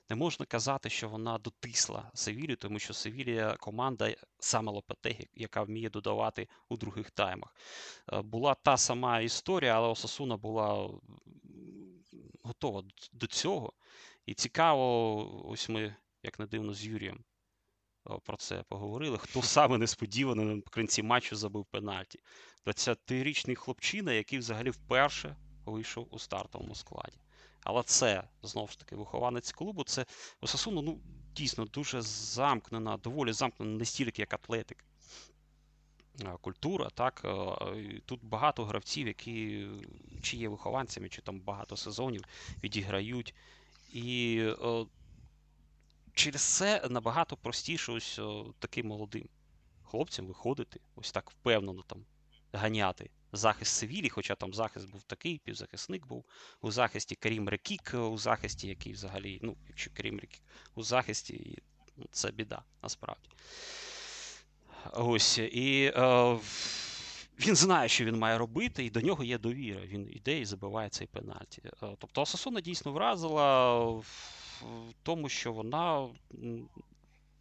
не можна казати, що вона дотисла Севілію, тому що Севілія команда саме Лопетегі, яка вміє додавати у других таймах. Е, Була та сама історія, але Осасуна була готова до цього. І цікаво, ось ми, як не дивно, з Юрієм про це поговорили. Хто саме несподівано на кінці матчу забив пенальті? 20-річний хлопчина, який взагалі вперше вийшов у стартовому складі. Але це знову ж таки вихованець клубу. Це Осасуну, ну, дійсно дуже замкнена, доволі замкнена не стільки як атлетик. Культура, так. Тут багато гравців, які чи є вихованцями, чи там багато сезонів відіграють. І через це набагато простіше ось е, таким молодим хлопцям виходити, ось так впевнено там ганяти захист Севілі, хоча там захист був такий, півзахисник був. У захисті Карім Рекік, у захисті, який взагалі, ну, якщо Карім Рекік у захисті, ну, це біда, насправді. Ось. І е, він знає, що він має робити, і до нього є довіра. Він йде і забиває цей пенальті. Е, Тобто Асасуна дійсно вразила в тому, що вона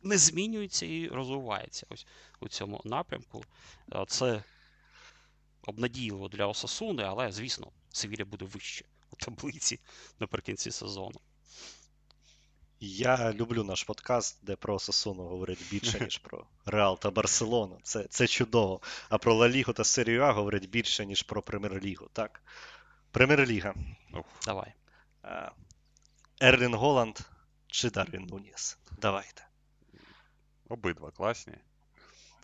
не змінюється і розвивається ось у цьому напрямку. Е, Це обнадійливо для Осасуни, але, звісно, Севіля буде вище у таблиці наприкінці сезону. Я люблю наш подкаст, де про Сосуну говорять більше, ніж про Реал та Барселону. Це, це чудово. А про Ла Лігу та Серію А говорять більше, ніж про Прем'єр-лігу. Так? Прем'єр-ліга. Давай. Ерлін Голланд чи Дарвін Нуніс? Давайте. обидва класні.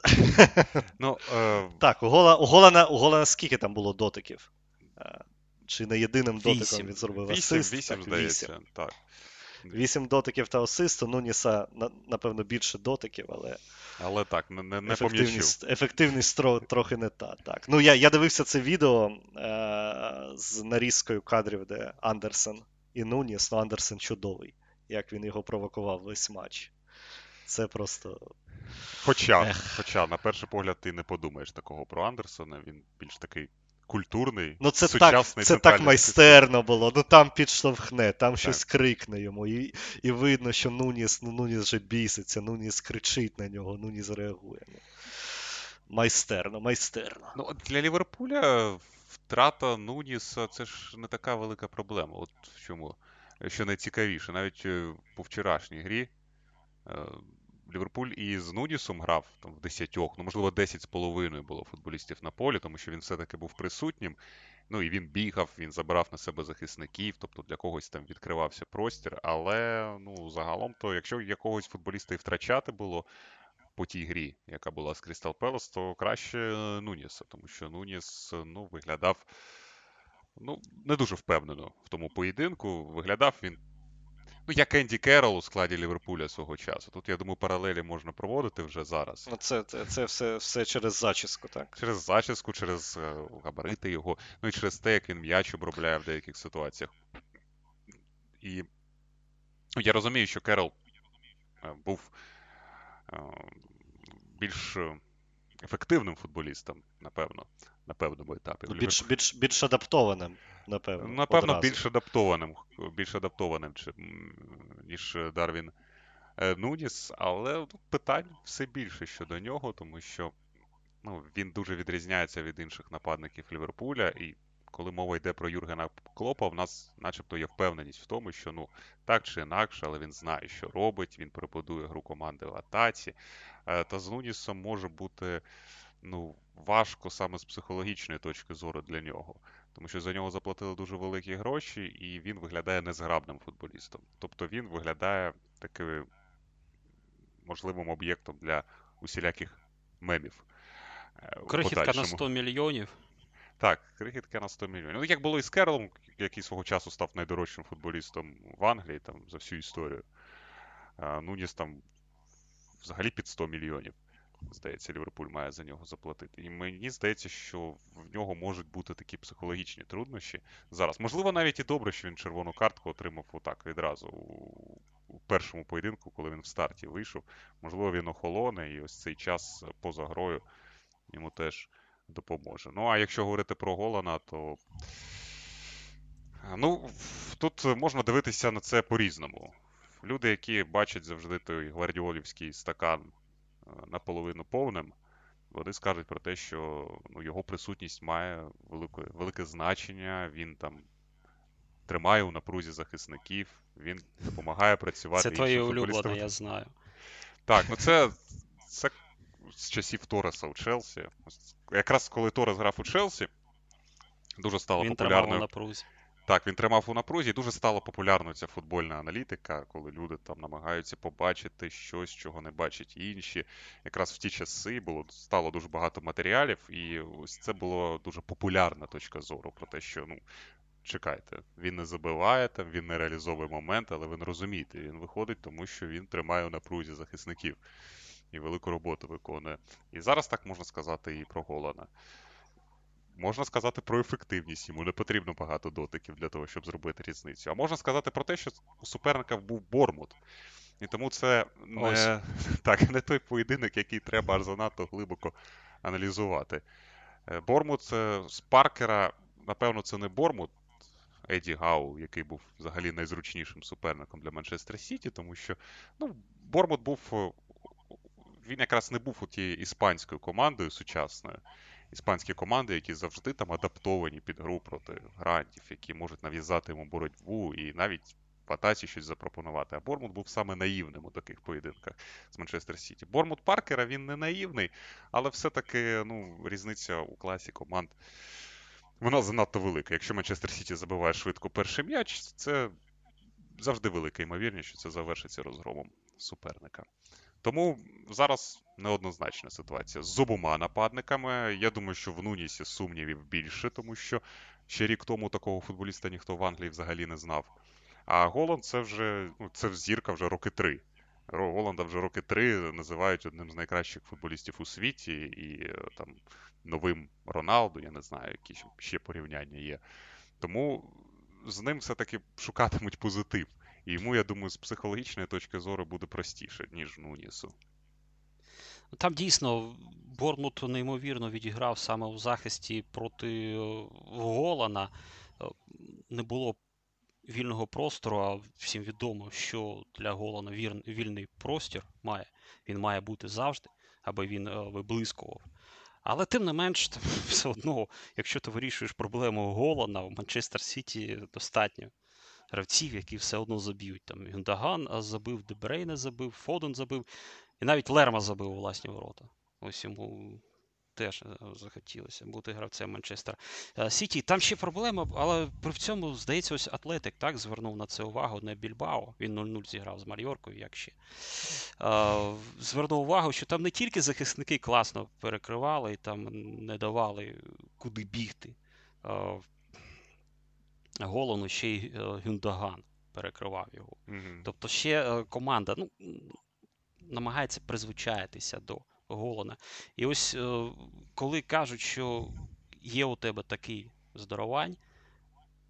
Ну, е, Так, у, Гола, у, Голана, у Голана скільки там було дотиків? Е, Чи не єдиним дотиком він зробив вісім, асист? вісім, Так, здається. Так. Вісім дотиків та асист, у Нуніса, напевно, більше дотиків, але Але так, не, не, не ефективність, ефективність тро- трохи не та. Так. Ну, я, я дивився це відео е- з нарізкою кадрів, де Андерсен і Нуніс, ну Андерсен чудовий, як він його провокував весь матч. Це просто. Хоча, хоча, на перший погляд, ти не подумаєш такого про Андерсона. Він більш такий культурний, Ну, це так, це так майстерно було. Ну там підштовхне, там Так. щось крикне йому. І, і видно, що Нуніс, ну, Нуніс вже біситься, Нуніс кричить на нього, Нуніс реагує. Ну, майстерно, майстерно. Ну, для Ліверпуля втрата Нуніса це ж не така велика проблема. От в чому. Що найцікавіше, навіть е, по вчорашній грі е, Ліверпуль і з Нунісом грав там в десятьох, ну можливо, десять з половиною було футболістів на полі, тому що він все-таки був присутнім. Ну і він бігав, він забирав на себе захисників, тобто для когось там відкривався простір. Але ну загалом, то якщо якогось футболіста і втрачати було по тій грі, яка була з Крістал Пелос, то краще е, Нуніса, тому що Нуніс е, ну, виглядав ну, не дуже впевнено в тому поєдинку. Виглядав він. Ну, як Енді Керол у складі Ліверпуля свого часу. Тут, я думаю, паралелі можна проводити вже зараз. Ну, це, це, це все, все через зачіску, так. Через зачіску, через е, габарити його, ну і через те, як він м'яч обробляє в деяких ситуаціях. І ну, я розумію, що Керол був більш е, ефективним футболістом, напевно, на певному етапі. Ну, Більш, більш, більш адаптованим, напевно. Напевно, одразу. більш адаптованим, більш адаптованим, ніж Дарвін е, Нуніс, але питань все більше щодо нього, тому що ну, він дуже відрізняється від інших нападників Ліверпуля. І коли мова йде про Юргена Клопа, в нас начебто є впевненість в тому, що ну так чи інакше, але він знає, що робить, він прибудує гру команди в атаці. Е, Та з Нунісом може бути ну, важко саме з психологічної точки зору для нього. Тому що за нього заплатили дуже великі гроші, і він виглядає незграбним футболістом. Тобто він виглядає таким можливим об'єктом для усіляких мемів. е, Крихітка на подальшому. 100 мільйонів. Так, крихітка на 100 мільйонів. Ну, як було і з Керолом, який свого часу став найдорожчим футболістом в Англії там, за всю історію. А, Нуніс там взагалі під 100 мільйонів. Здається, Ліверпуль має за нього заплатити. І мені здається, що в нього можуть бути такі психологічні труднощі зараз. Можливо, навіть і добре, що він червону картку отримав отак відразу у, першому поєдинку, коли він в старті вийшов. Можливо, він охолоне, і ось цей час поза грою йому теж допоможе. Ну, а якщо говорити про Голана, то. Ну, тут можна дивитися на це по-різному. Люди, які бачать завжди той гвардіолівський стакан е, наполовину повним, вони скажуть про те, що ну, його присутність має велике, велике значення, він там тримає у напрузі захисників, він допомагає працювати Це твоє улюблене, я знаю. Так, ну це, це з часів Тореса у Челсі. Якраз коли Торес грав у Челсі, дуже стало Він популярною. тримав на прузі. Так, він тримав у напрузі, і дуже стала популярною ця футбольна аналітика, коли люди там намагаються побачити щось, чого не бачать інші. Якраз в ті часи було стало дуже багато матеріалів, і ось це була дуже популярна точка зору про те, що ну. Чекайте, він не забиває там, він не реалізовує момент, але ви не розумієте, він виходить, тому що він тримає у напрузі захисників і велику роботу виконує. І зараз так можна сказати і про Голана. Можна сказати про ефективність, йому не потрібно багато дотиків для того, щоб зробити різницю. А можна сказати про те, що у суперника був Бормут. І тому це не так, не той поєдинок, який треба аж занадто глибоко аналізувати. Е, Бормут з Паркера, напевно, це не Бормут Еді Гау, який був взагалі найзручнішим суперником для Манчестер Сіті, тому що ну, Бормут був. Він якраз не був у тією іспанською командою сучасною іспанські команди, які завжди там адаптовані під гру проти грантів, які можуть нав'язати йому боротьбу і навіть в атаці щось запропонувати. А Бормут був саме наївним у таких поєдинках з Манчестер Сіті. Бормут Паркера він не наївний, але все-таки ну, різниця у класі команд. Вона занадто велика. Якщо Манчестер Сіті забиває швидко перший м'яч, це завжди велика ймовірність, що це завершиться розгромом суперника. Тому зараз неоднозначна ситуація з обома нападниками. Я думаю, що в Нунісі сумнівів більше, тому що ще рік тому такого футболіста ніхто в Англії взагалі не знав. А Голланд це вже ну, це зірка вже роки три. Голланда вже роки три називають одним з найкращих футболістів у світі, і е, там новим Роналду, я не знаю, які ще порівняння є. Тому з ним все-таки шукатимуть позитив. Йому, я думаю, з психологічної точки зору буде простіше, ніж Нунісу. Там дійсно Бормут неймовірно відіграв саме у захисті проти е, Голана. Е, не було вільного простору, а всім відомо, що для Голана вільний простір має. Він має бути завжди, аби він е, виблискував. Але тим не менш, все одно, якщо ти вирішуєш проблему Голана, в Манчестер Сіті достатньо гравців, які все одно заб'ють. Там Гюндаган забив, Дебрейне забив, Фоден забив, і навіть Лерма забив у власні ворота. Ось йому теж е, захотілося бути гравцем Манчестера е, Сіті. Там ще проблема, але при цьому, здається, ось Атлетик так звернув на це увагу не Більбао. Він 0-0 зіграв з Майоркою, як ще. Е, звернув увагу, що там не тільки захисники класно перекривали і там не давали куди бігти. Голону ще й Гюндаган перекривав його. Mm-hmm. Тобто ще команда ну, намагається призвичаїтися до Голона. І ось е, коли кажуть, що є у тебе такий здоровань,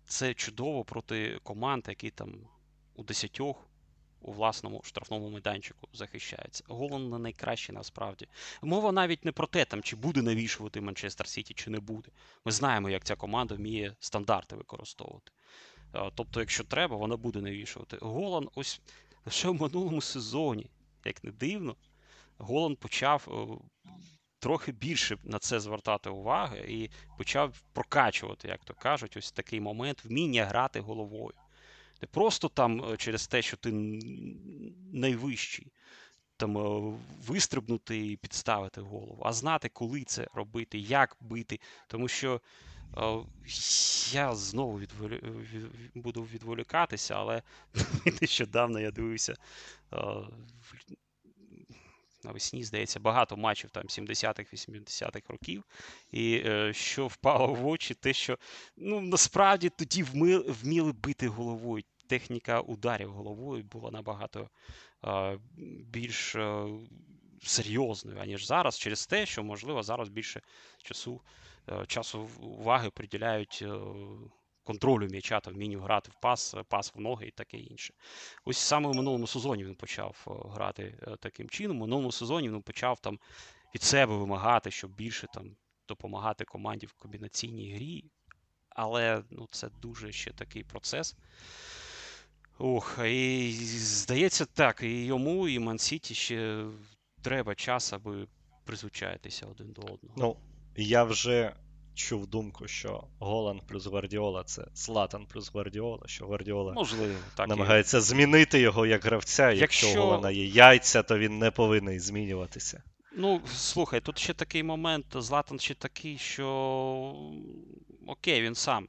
це чудово проти команд, які там у десятьох у власному штрафному майданчику захищаються. Голон не найкращий насправді. Мова навіть не про те, там, чи буде навішувати Манчестер Сіті, чи не буде. Ми знаємо, як ця команда вміє стандарти використовувати. Е, тобто, якщо треба, вона буде навішувати. Голан ось лише в минулому сезоні як не дивно, Голланд почав е, трохи більше на це звертати увагу і почав прокачувати, як то кажуть, ось такий момент вміння грати головою. Не просто там е, через те, що ти найвищий, там е, вистрибнути і підставити голову, а знати, коли це робити, як бити. Тому що я знову відволі... буду відволікатися, але нещодавно я дивився навесні, здається, багато матчів там 70-х, 80-х років. І е, що впало в очі, те, що ну, насправді тоді вміли, бити головою. Техніка ударів головою була набагато е, більш е, серйозною, аніж зараз, через те, що, можливо, зараз більше часу е, часу уваги приділяють е, контролю м'яча, та вмінню грати в пас, пас в ноги і таке інше. Ось саме в минулому сезоні він почав е, грати е, таким чином. У минулому сезоні він почав там від себе вимагати, щоб більше там допомагати команді в комбінаційній грі. Але ну, це дуже ще такий процес. Ох, і здається, так, і йому, і Мансіті ще треба час, аби призвичаєтеся один до одного. Ну, я вже чув думку, що Голанд плюс Гвардіола це Златан плюс Гвардіола, що Гвардіола Можливо, так. і- намагається змінити його як гравця. і Якщо Якщо- у Голана є яйця, то він не повинен змінюватися. Ну, слухай, тут ще такий момент, Златан ще такий, що окей, він сам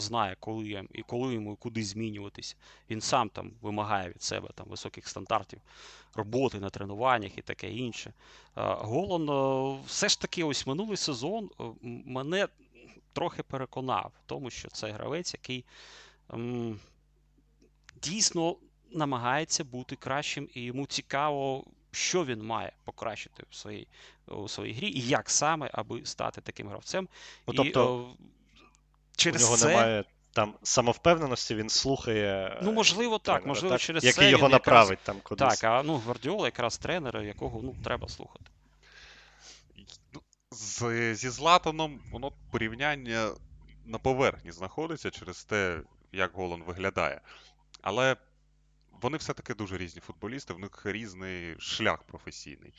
знає, коли і коли йому і куди змінюватися. Він сам там вимагає від себе там високих стандартів роботи на тренуваннях і таке інше. А, Голан е, все ж таки, ось минулий сезон е, мене трохи переконав в тому, що це гравець, який ем, дійсно намагається бути кращим, і йому цікаво, що він має покращити в своїй, у своїй грі, і як саме, аби стати таким гравцем. Ну, і, тобто, о, через у нього це, немає там самовпевненості, він слухає. ну можливо, так, тренера, можливо, через який це його він якраз- направить там кудись. Так, а ну Гвардіола якраз тренер, якого ну треба слухати. Ну, з, зі Златаном воно порівняння на поверхні знаходиться через те, як Голан виглядає. Але вони все-таки дуже різні футболісти, в них різний шлях професійний.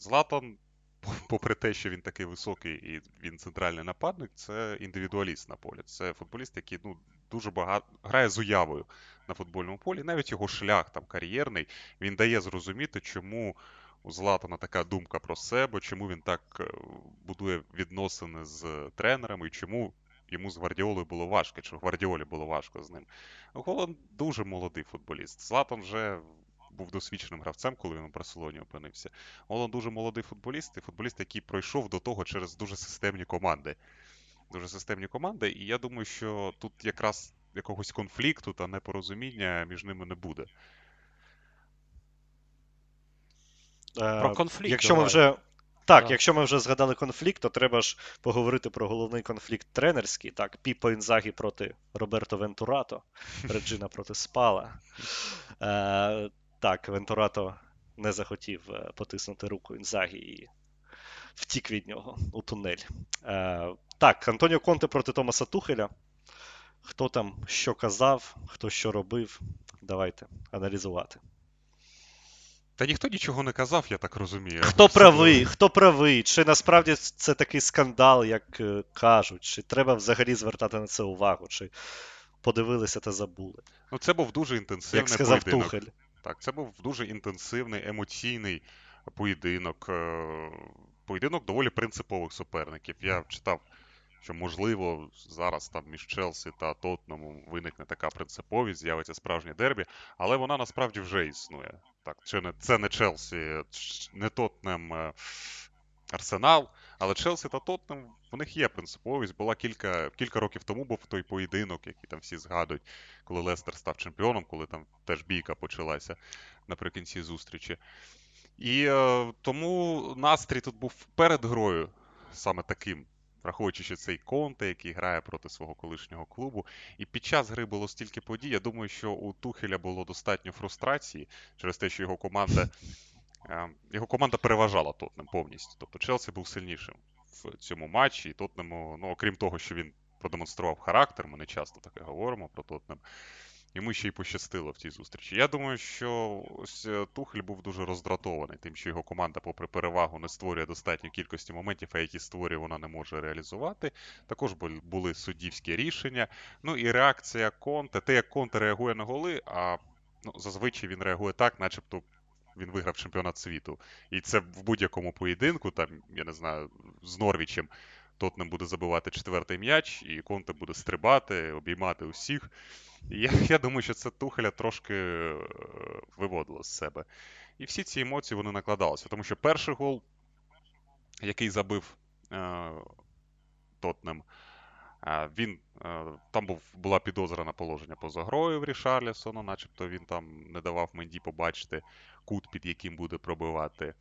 Златан, попри те, що він такий високий і він центральний нападник, це індивідуаліст на полі. Це футболіст, який ну, дуже багато грає з уявою на футбольному полі. Навіть його шлях там кар'єрний, він дає зрозуміти, чому у Златана така думка про себе, чому він так е, будує відносини з тренерами, і чому йому з Гвардіолою було важко, чи Гвардіолі було важко з ним. Голан дуже молодий футболіст. Златан вже був досвідченим гравцем, коли він у Барселоні опинився. Голан дуже молодий футболіст, і футболіст, який пройшов до того через дуже системні команди. Дуже системні команди, і я думаю, що тут якраз якогось конфлікту та непорозуміння між ними не буде. Е, Про конфлікт Якщо ми вже. Так, Так. якщо ми вже згадали конфлікт, то треба ж поговорити про головний конфлікт тренерський. Так, Піпо Інзагі проти Роберто Вентурато, Реджина проти Спала. Так, Вентурато не захотів е, потиснути руку Інзагі і втік від нього у тунель. Е, так, Антоніо Конте проти Томаса Тухеля. Хто там що казав, хто що робив, давайте аналізувати. Та ніхто нічого не казав, я так розумію. Хто правий, хто правий? Чи насправді це такий скандал, як е, кажуть? Чи треба взагалі звертати на це увагу? Чи подивилися та забули? Ну, це був дуже інтенсивний Як сказав поєдинок. Тухель. Так, це був дуже інтенсивний, емоційний поєдинок. е, Поєдинок доволі принципових суперників. Я читав, що можливо зараз там між Челсі та Тотнемом виникне така принциповість, з'явиться справжнє дербі, але вона насправді вже існує. Так, це не, це не Челсі, не Тотнем е, Арсенал, але Челсі та Тотнем в них є принциповість. Була кілька, кілька років тому був той поєдинок, який там всі згадують, коли Лестер став чемпіоном, коли там теж бійка почалася наприкінці зустрічі. І е, тому настрій тут був перед грою саме таким, враховуючи, що цей Конте, який грає проти свого колишнього клубу. І під час гри було стільки подій. Я думаю, що у Тухеля було достатньо фрустрації через те, що його команда, його команда переважала Тотнем повністю. Тобто Челсі був сильнішим в цьому матчі, і Тотнему, ну окрім того, що він продемонстрував характер, ми не часто таке говоримо про Тотнем. Йому ще й пощастило в цій зустрічі. Я думаю, що ось е, Тухель був дуже роздратований тим, що його команда, попри перевагу, не створює достатньої кількості моментів, а які створює, вона не може реалізувати. Також були суддівські рішення. Ну і реакція Конте. Те, як Конте реагує на голи, а ну, зазвичай він реагує так, начебто він виграв чемпіонат світу. І це в будь-якому поєдинку, там, я не знаю, з Норвічем. Тотнем буде забивати четвертий м'яч, і Конте буде стрибати, обіймати усіх. І я, я думаю, що це Тухеля трошки е, виводило з себе. І всі ці емоції вони накладалися. Тому що перший гол, який забив е, Тотнем, він, е, там був, була підозра на положення поза грою в Рішарлісона, начебто він там не давав Менді побачити кут, під яким буде пробивати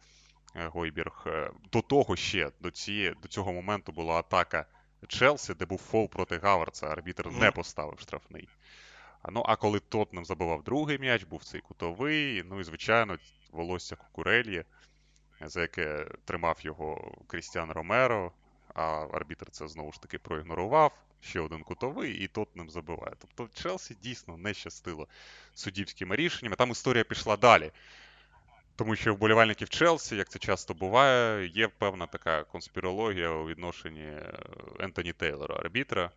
е, Гойберг. Е, До того ще, до, цієї, до цього моменту була атака Челсі, де був фол проти Гаверца, арбітр не поставив штрафний. Ну, а коли Тотнем забивав другий м'яч, був цей кутовий, ну і, звичайно, волосся Кукурельє, за яке тримав його Крістіан Ромеро, а арбітр це знову ж таки проігнорував. Ще один кутовий, і Тотнем забиває. Тобто Челсі дійсно не щастило суддівськими рішеннями. Там історія пішла далі. Тому що вболівальників Челсі, як це часто буває, є певна така конспірологія у відношенні е, Ентоні Тейлора, арбітра.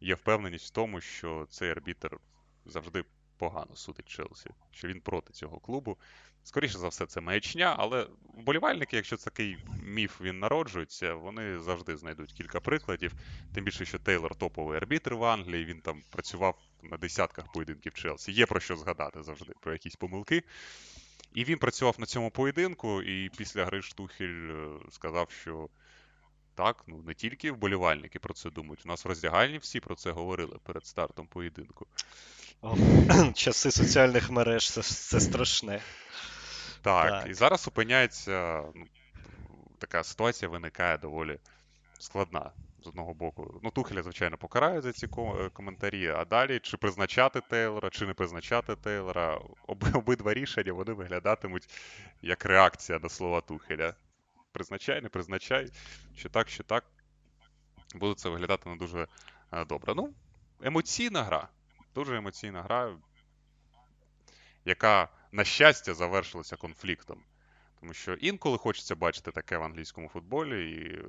Є впевненість в тому, що цей арбітр завжди погано судить Челсі, що він проти цього клубу. Скоріше за все, це маячня, але вболівальники, якщо такий міф він народжується, вони завжди знайдуть кілька прикладів. Тим більше, що Тейлор топовий арбітр в Англії, він там працював на десятках поєдинків Челсі. Є про що згадати завжди, про якісь помилки. І він працював на цьому поєдинку, і після гри Штухель е, сказав, що так, ну не тільки вболівальники про це думають. У нас в роздягальні всі про це говорили перед стартом поєдинку. О, часи соціальних мереж це, це страшне. Так, Так. і зараз опиняється, ну, така ситуація виникає доволі складна. З одного боку, ну Тухеля, звичайно, покарають за ці е, коментарі. А далі чи призначати Тейлора, чи не призначати Тейлора. Об, обидва рішення вони виглядатимуть як реакція на слова Тухеля. Призначай, не призначай, що так, що так. Буде це виглядати не дуже е, добре. Ну, емоційна гра. Дуже емоційна гра, яка, на щастя, завершилася конфліктом. Тому що інколи хочеться бачити таке в англійському футболі, і е,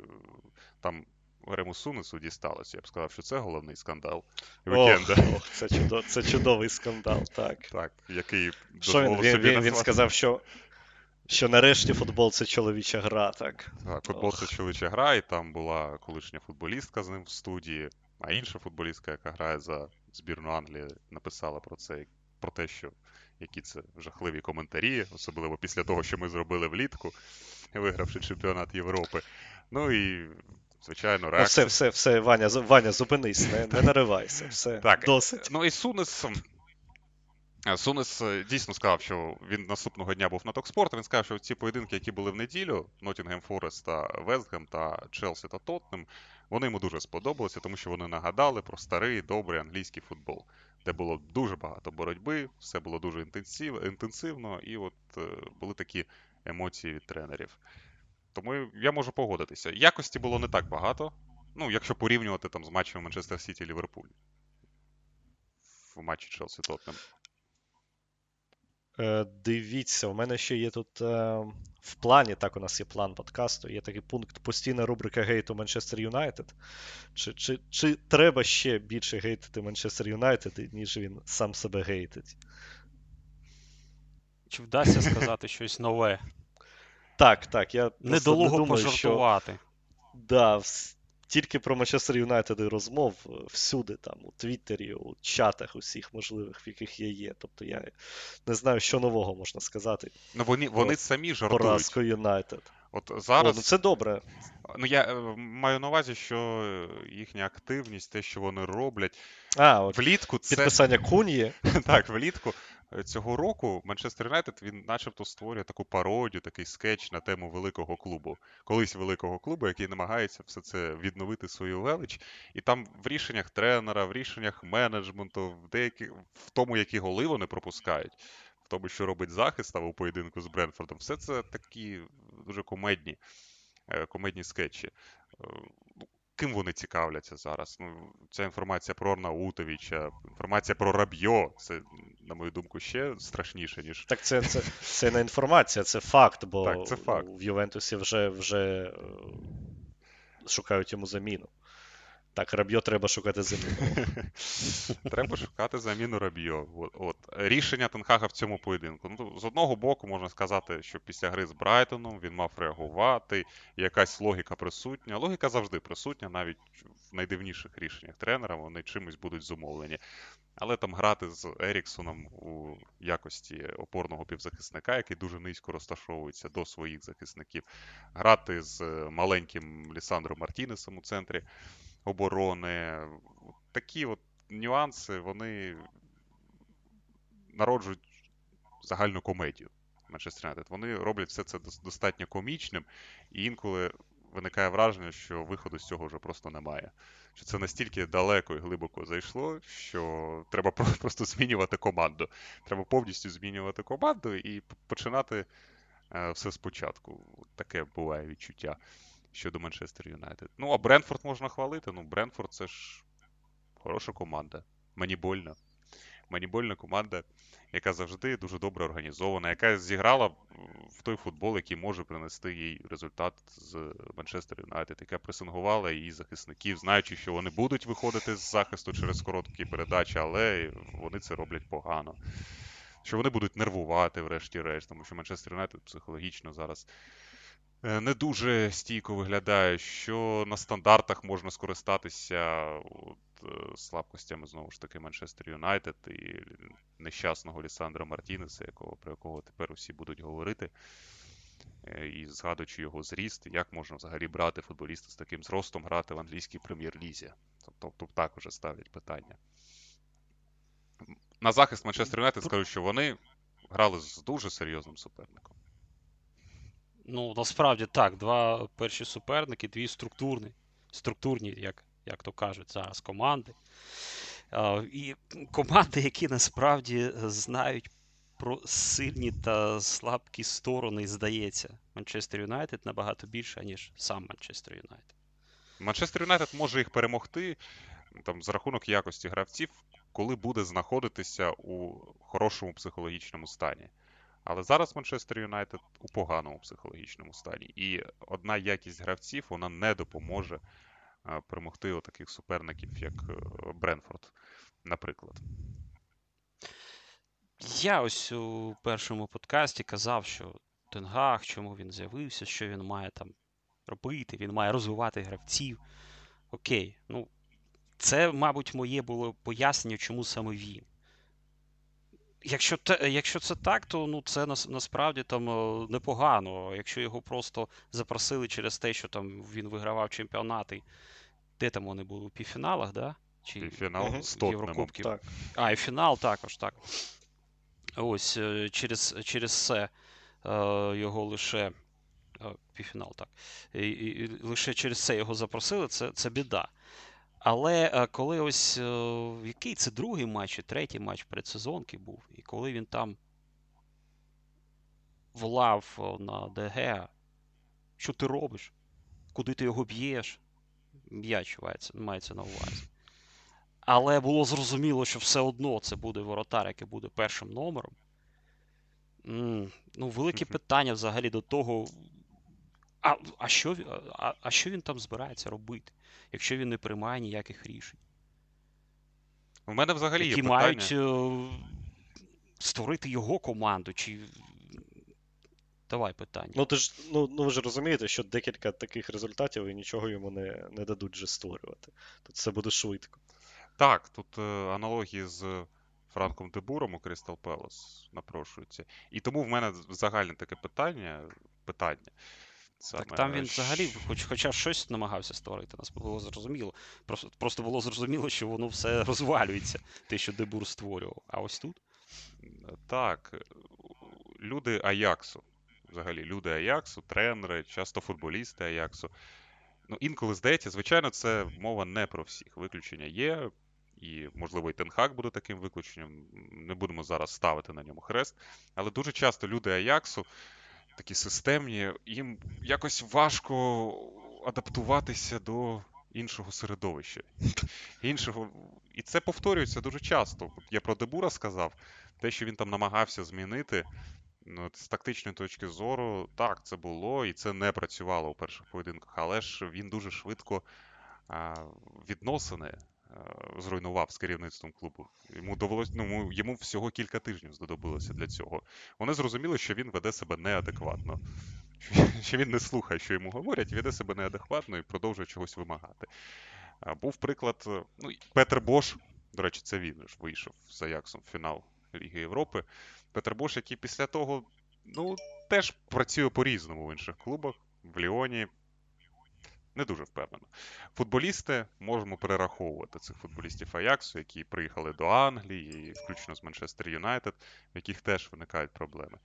там Грему Сунесу дісталося. Я б сказав, що це головний скандал вікенда. Ох, ох, це, чудо, це чудовий скандал, так. Так, який Що він, він, він сказав, що, що нарешті футбол це чоловіча гра, так. Так, футбол це чоловіча гра, і там була колишня футболістка з ним в студії, а інша футболістка, яка грає за збірну Англії, написала про це, про те, що які це жахливі коментарі, особливо після того, що ми зробили влітку, вигравши чемпіонат Європи. Ну і, звичайно, Ну, все, все, все, Ваня, Ваня, зупинись, не, не наривайся, все, Так, досить. Ну і Сунес. Е, Сунес е, дійсно сказав, що він наступного дня був на talkSPORT. Він сказав, що ці поєдинки, які були в неділю, Ноттінгем Форест та Вестгем та Челсі та Тоттенем, вони йому дуже сподобалися, тому що вони нагадали про старий добрий англійський футбол, де було дуже багато боротьби, все було дуже інтенсив, інтенсивно, і от е, були такі емоції від тренерів. Тому я можу погодитися. Якості було не так багато. Ну, якщо порівнювати там з матчем Манчестер Сіті Ліверпуль в матчі Челсі Тоттенем. Е, Дивіться, у мене ще є тут е, в плані, так у нас є план подкасту, є такий пункт постійна рубрика гейту Манчестер Юнайтед. Чи, чи, чи треба ще більше гейтити Манчестер Юнайтед, ніж він сам себе гейтить? Чи вдасться сказати щось нове? Так, так, я просто не Недолуго думаю, що да, тільки про Манчестер Юнайтед і розмов е, всюди, там, у Твіттері, у чатах усіх можливих, в яких я є. Тобто я не знаю, що нового можна сказати. Ну вони, вони самі жартують. Поразку Юнайтед. От О, зараз ну це добре. ну я е, маю на увазі, що е, їхня активність, те, що вони роблять А, от влітку, це підписання Куньї. так, влітку цього року Манчестер Юнайтед він начебто створює таку пародію, такий скетч на тему великого клубу. Колись великого клубу, який намагається все це відновити свою велич. І там в рішеннях тренера, в рішеннях менеджменту, в деякі, в тому, які голи вони пропускають, в тому, що робить захист там у поєдинку з Бренфордом, все це такі дуже комедні, е, комедні скетчі. Ким вони цікавляться зараз? Ну, ця інформація про Арнаутовича, інформація про Рабьо, це, на мою думку, ще страшніше, ніж Так це, це, це не інформація, це факт, бо Так, це факт. в Ювентусі вже, вже е, шукають йому заміну. Так, Рабьо треба шукати заміну. Треба шукати заміну Рабіо. От, от. Рішення Тенхага в цьому поєдинку. Ну, з одного боку, можна сказати, що після гри з Брайтоном він мав реагувати, якась логіка присутня. Логіка завжди присутня, навіть в найдивніших рішеннях тренера, вони чимось будуть зумовлені. Але там грати з Еріксоном у якості опорного півзахисника, який дуже низько розташовується до своїх захисників, грати з маленьким Лісандром Мартінесом у центрі оборони. Такі от нюанси, вони народжують загальну комедію Манчестер Юнайтед. Вони роблять все це достатньо комічним, і інколи виникає враження, що виходу з цього вже просто немає. Що це настільки далеко і глибоко зайшло, що треба просто змінювати команду. Треба повністю змінювати команду і починати е, все спочатку. Таке буває відчуття щодо Манчестер Юнайтед. Ну, а Бренфорд можна хвалити. Ну, Бренфорд це ж хороша команда. Мені больно. манібольна команда, яка завжди дуже добре організована, яка зіграла в той футбол, який може принести їй результат з Манчестер Юнайтед, яка пресингувала її захисників, знаючи, що вони будуть виходити з захисту через короткі передачі, але вони це роблять погано. Що вони будуть нервувати, врешті-решт, тому що Манчестер Юнайтед психологічно зараз не дуже стійко виглядає, що на стандартах можна скористатися от, е, слабкостями знову ж таки Манчестер Юнайтед і нещасного Лісандра Мартінеса, якого, про якого тепер усі будуть говорити. Е, і згадуючи його зріст, як можна взагалі брати футболіста з таким зростом грати в англійській прем'єр-лізі. Тобто тут так вже ставлять питання. На захист Манчестер Юнайтед скажу, що вони грали з дуже серйозним суперником. Ну, насправді так, два перші суперники, дві структурні, структурні, як як то кажуть зараз, команди. І команди, які насправді знають про сильні та слабкі сторони, здається, Манчестер Юнайтед набагато більше, ніж сам Манчестер Юнайтед. Манчестер Юнайтед може їх перемогти там, за рахунок якості гравців, коли буде знаходитися у хорошому психологічному стані. Але зараз Манчестер Юнайтед у поганому психологічному стані. І одна якість гравців вона не допоможе е, перемогти таких суперників, як е, Бренфорд, наприклад. Я ось у першому подкасті казав, що Тенгах, чому він з'явився, що він має там робити, він має розвивати гравців. Окей, ну це, мабуть, моє було пояснення, чому саме він. Якщо те, якщо це так, то ну це насправді там е, непогано. Якщо його просто запросили через те, що там він вигравав чемпіонати, де там вони були у півфіналах, да? Чи Півфінал з Єврокубків. Так. А, і фінал також, так. Ось е, через через це е, його лише. Півфінал, так. І, і, і Лише через це його запросили, це, це біда. Але е, коли ось е, який це другий матч, третій матч предсезонки був, і коли він там влав на ДГ, що ти робиш? Куди ти його б'єш? М'яч мається на увазі. Але було зрозуміло, що все одно це буде воротар, який буде першим номером. М-м, ну, велике питання взагалі до того. А а, що а, а що він там збирається робити? Якщо він не приймає ніяких рішень. У мене взагалі які є мають е, створити його команду. чи... Давай питання. Ну, ти ж, ну, ну ви ж розумієте, що декілька таких результатів і нічого йому не не дадуть вже створювати. Тут все буде швидко. Так, тут е, аналогії з Франком Дебуром у Crystal Palace напрошуються. І тому в мене загальне таке питання. питання. Саме... Так там він взагалі, хоч, хоча щось намагався створити, нас було зрозуміло. Просто просто було зрозуміло, що воно все розвалюється, те, що Дебур створював. А ось тут. Так. Люди Аяксу. Взагалі, люди Аяксу, тренери, часто футболісти Аяксу. Ну, інколи здається, звичайно, це мова не про всіх. Виключення є, і, можливо, і Тенхак буде таким виключенням. Не будемо зараз ставити на ньому хрест. Але дуже часто люди Аяксу такі системні, їм якось важко адаптуватися до іншого середовища. Іншого. І це повторюється дуже часто. Я про Дебура сказав, те, що він там намагався змінити. Ну, З тактичної точки зору, так, це було, і це не працювало у перших поєдинках, але ж він дуже швидко а, відносини зруйнував з керівництвом клубу. Йому довелось, ну, йому всього кілька тижнів знадобилося для цього. Вони зрозуміли, що він веде себе неадекватно, що він не слухає, що йому говорять, веде себе неадекватно і продовжує чогось вимагати. Був приклад, е, ну, Петр Бош, до речі, це він ж вийшов з Аяксом в фінал Ліги Європи. Петр Бош, який після того ну, теж працює по-різному в інших клубах. В Ліоні не дуже впевнено. Футболісти можемо перераховувати цих футболістів Аяксу, які приїхали до Англії, включно з Манчестер Юнайтед, в яких теж виникають проблеми.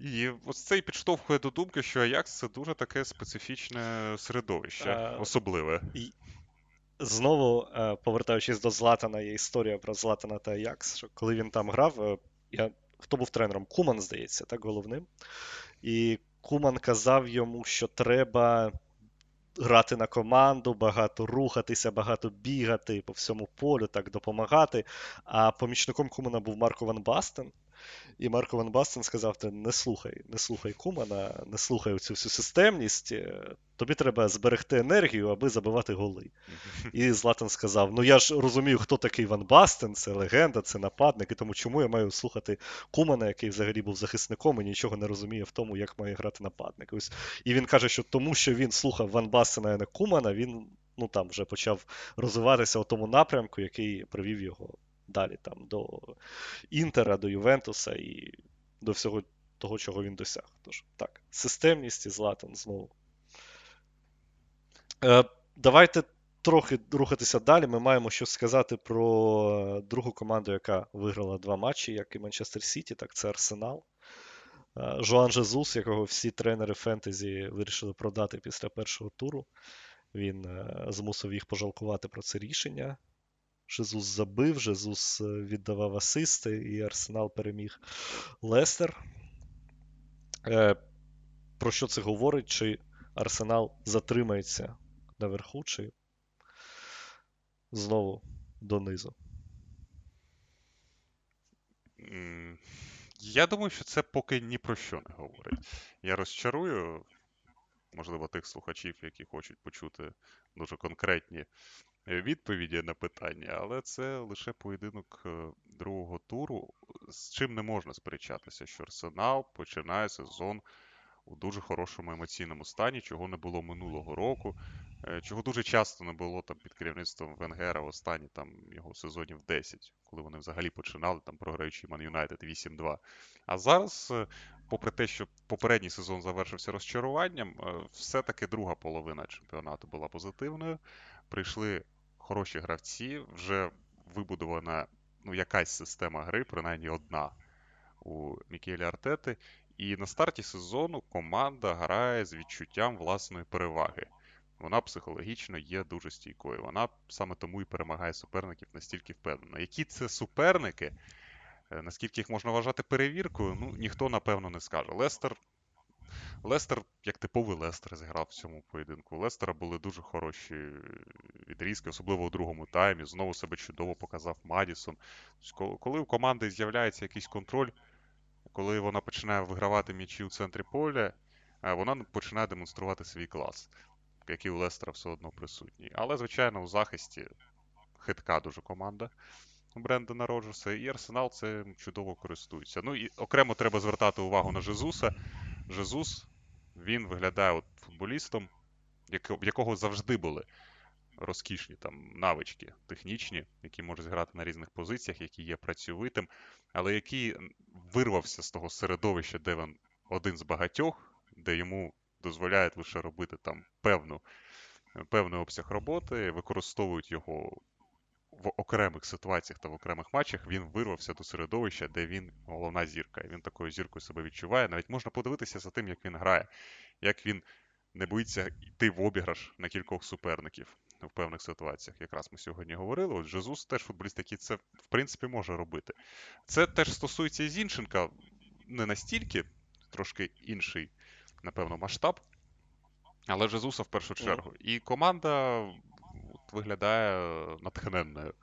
І ось це і підштовхує до думки, що Аякс це дуже таке специфічне середовище, а, е, особливе. І... Знову, е, повертаючись до Златана, є історія про Златана та Аякс, що коли він там грав, е, я... хто був тренером? Куман, здається, так, головним. І Куман казав йому, що треба грати на команду, багато рухатися, багато бігати по всьому полю, так допомагати. А помічником Кумана був Марко Ван Бастен. І Марко Ван Бастен сказав: ти не слухай, не слухай Кумана, не слухай цю всю системність. е, Тобі треба зберегти енергію, аби забивати голи. І Златан сказав: Ну я ж розумію, хто такий Ван Бастен, це легенда, це нападник, і тому чому я маю слухати Кумана, який взагалі був захисником і нічого не розуміє в тому, як має грати нападник. Ось. І він каже, що тому, що він слухав Ван Бастена, а не Кумана, він ну, там вже почав розвиватися у тому напрямку, який привів його далі там, до Інтера, до Ювентуса і до всього того, чого він досяг. Тож, так, системність і Златан знову. Е, Давайте трохи рухатися далі. Ми маємо щось сказати про другу команду, яка виграла два матчі, як і Манчестер Сіті, так це Арсенал. Е, Жоан Жезус, якого всі тренери фентезі вирішили продати після першого туру. Він е, змусив їх пожалкувати про це рішення. Жезус забив, Жезус е, віддавав асисти, і Арсенал переміг Лестер. Е, Про що це говорить? Чи Арсенал затримається наверху, чи знову донизу? Я думаю, що це поки ні про що не говорить. Я розчарую, можливо, тих слухачів, які хочуть почути дуже конкретні відповіді на питання, але це лише поєдинок е, другого туру, з чим не можна сперечатися, що Арсенал починає сезон у дуже хорошому емоційному стані, чого не було минулого року, е, чого дуже часто не було там під керівництвом Венгера в останні там його сезонів 10, коли вони взагалі починали там програючи Ман Юнайтед 8-2. А зараз, е, попри те, що попередній сезон завершився розчаруванням, все-таки друга половина чемпіонату була позитивною. Прийшли хороші гравці, вже вибудована ну, якась система гри, принаймні одна у Мікелі Артети. І на старті сезону команда грає з відчуттям власної переваги. Вона психологічно є дуже стійкою. Вона саме тому і перемагає суперників настільки впевнено. Які це суперники, е, наскільки їх можна вважати перевіркою, ну ніхто напевно не скаже. Лестер, Лестер, як типовий Лестер, зіграв в цьому поєдинку. У Лестера були дуже хороші відрізки, особливо у другому таймі. Знову себе чудово показав Мадісон. Коли у команди з'являється якийсь контроль коли вона починає вигравати м'ячі у центрі поля, е, вона починає демонструвати свій клас, який у Лестера все одно присутній. Але, звичайно, у захисті хитка дуже команда Брендона Роджерса, і Арсенал цим чудово користується. Ну і окремо треба звертати увагу на Жезуса. Жезус, він виглядає от футболістом, якого завжди були розкішні там навички технічні, які можуть грати на різних позиціях, які є працьовитим, але який вирвався з того середовища, де він один з багатьох, де йому дозволяють лише робити там певну, певний обсяг роботи, використовують його. В окремих ситуаціях та в окремих матчах він вирвався до середовища, де він головна зірка. І він такою зіркою себе відчуває. Навіть можна подивитися за тим, як він грає, як він не боїться йти в обіграш на кількох суперників в певних ситуаціях. Якраз ми сьогодні говорили. От Жезус теж футболіст, який це в принципі може робити. Це теж стосується і Зінченка не настільки, трошки інший, напевно, масштаб. Але Жезуса в першу чергу. І команда виглядає натхненною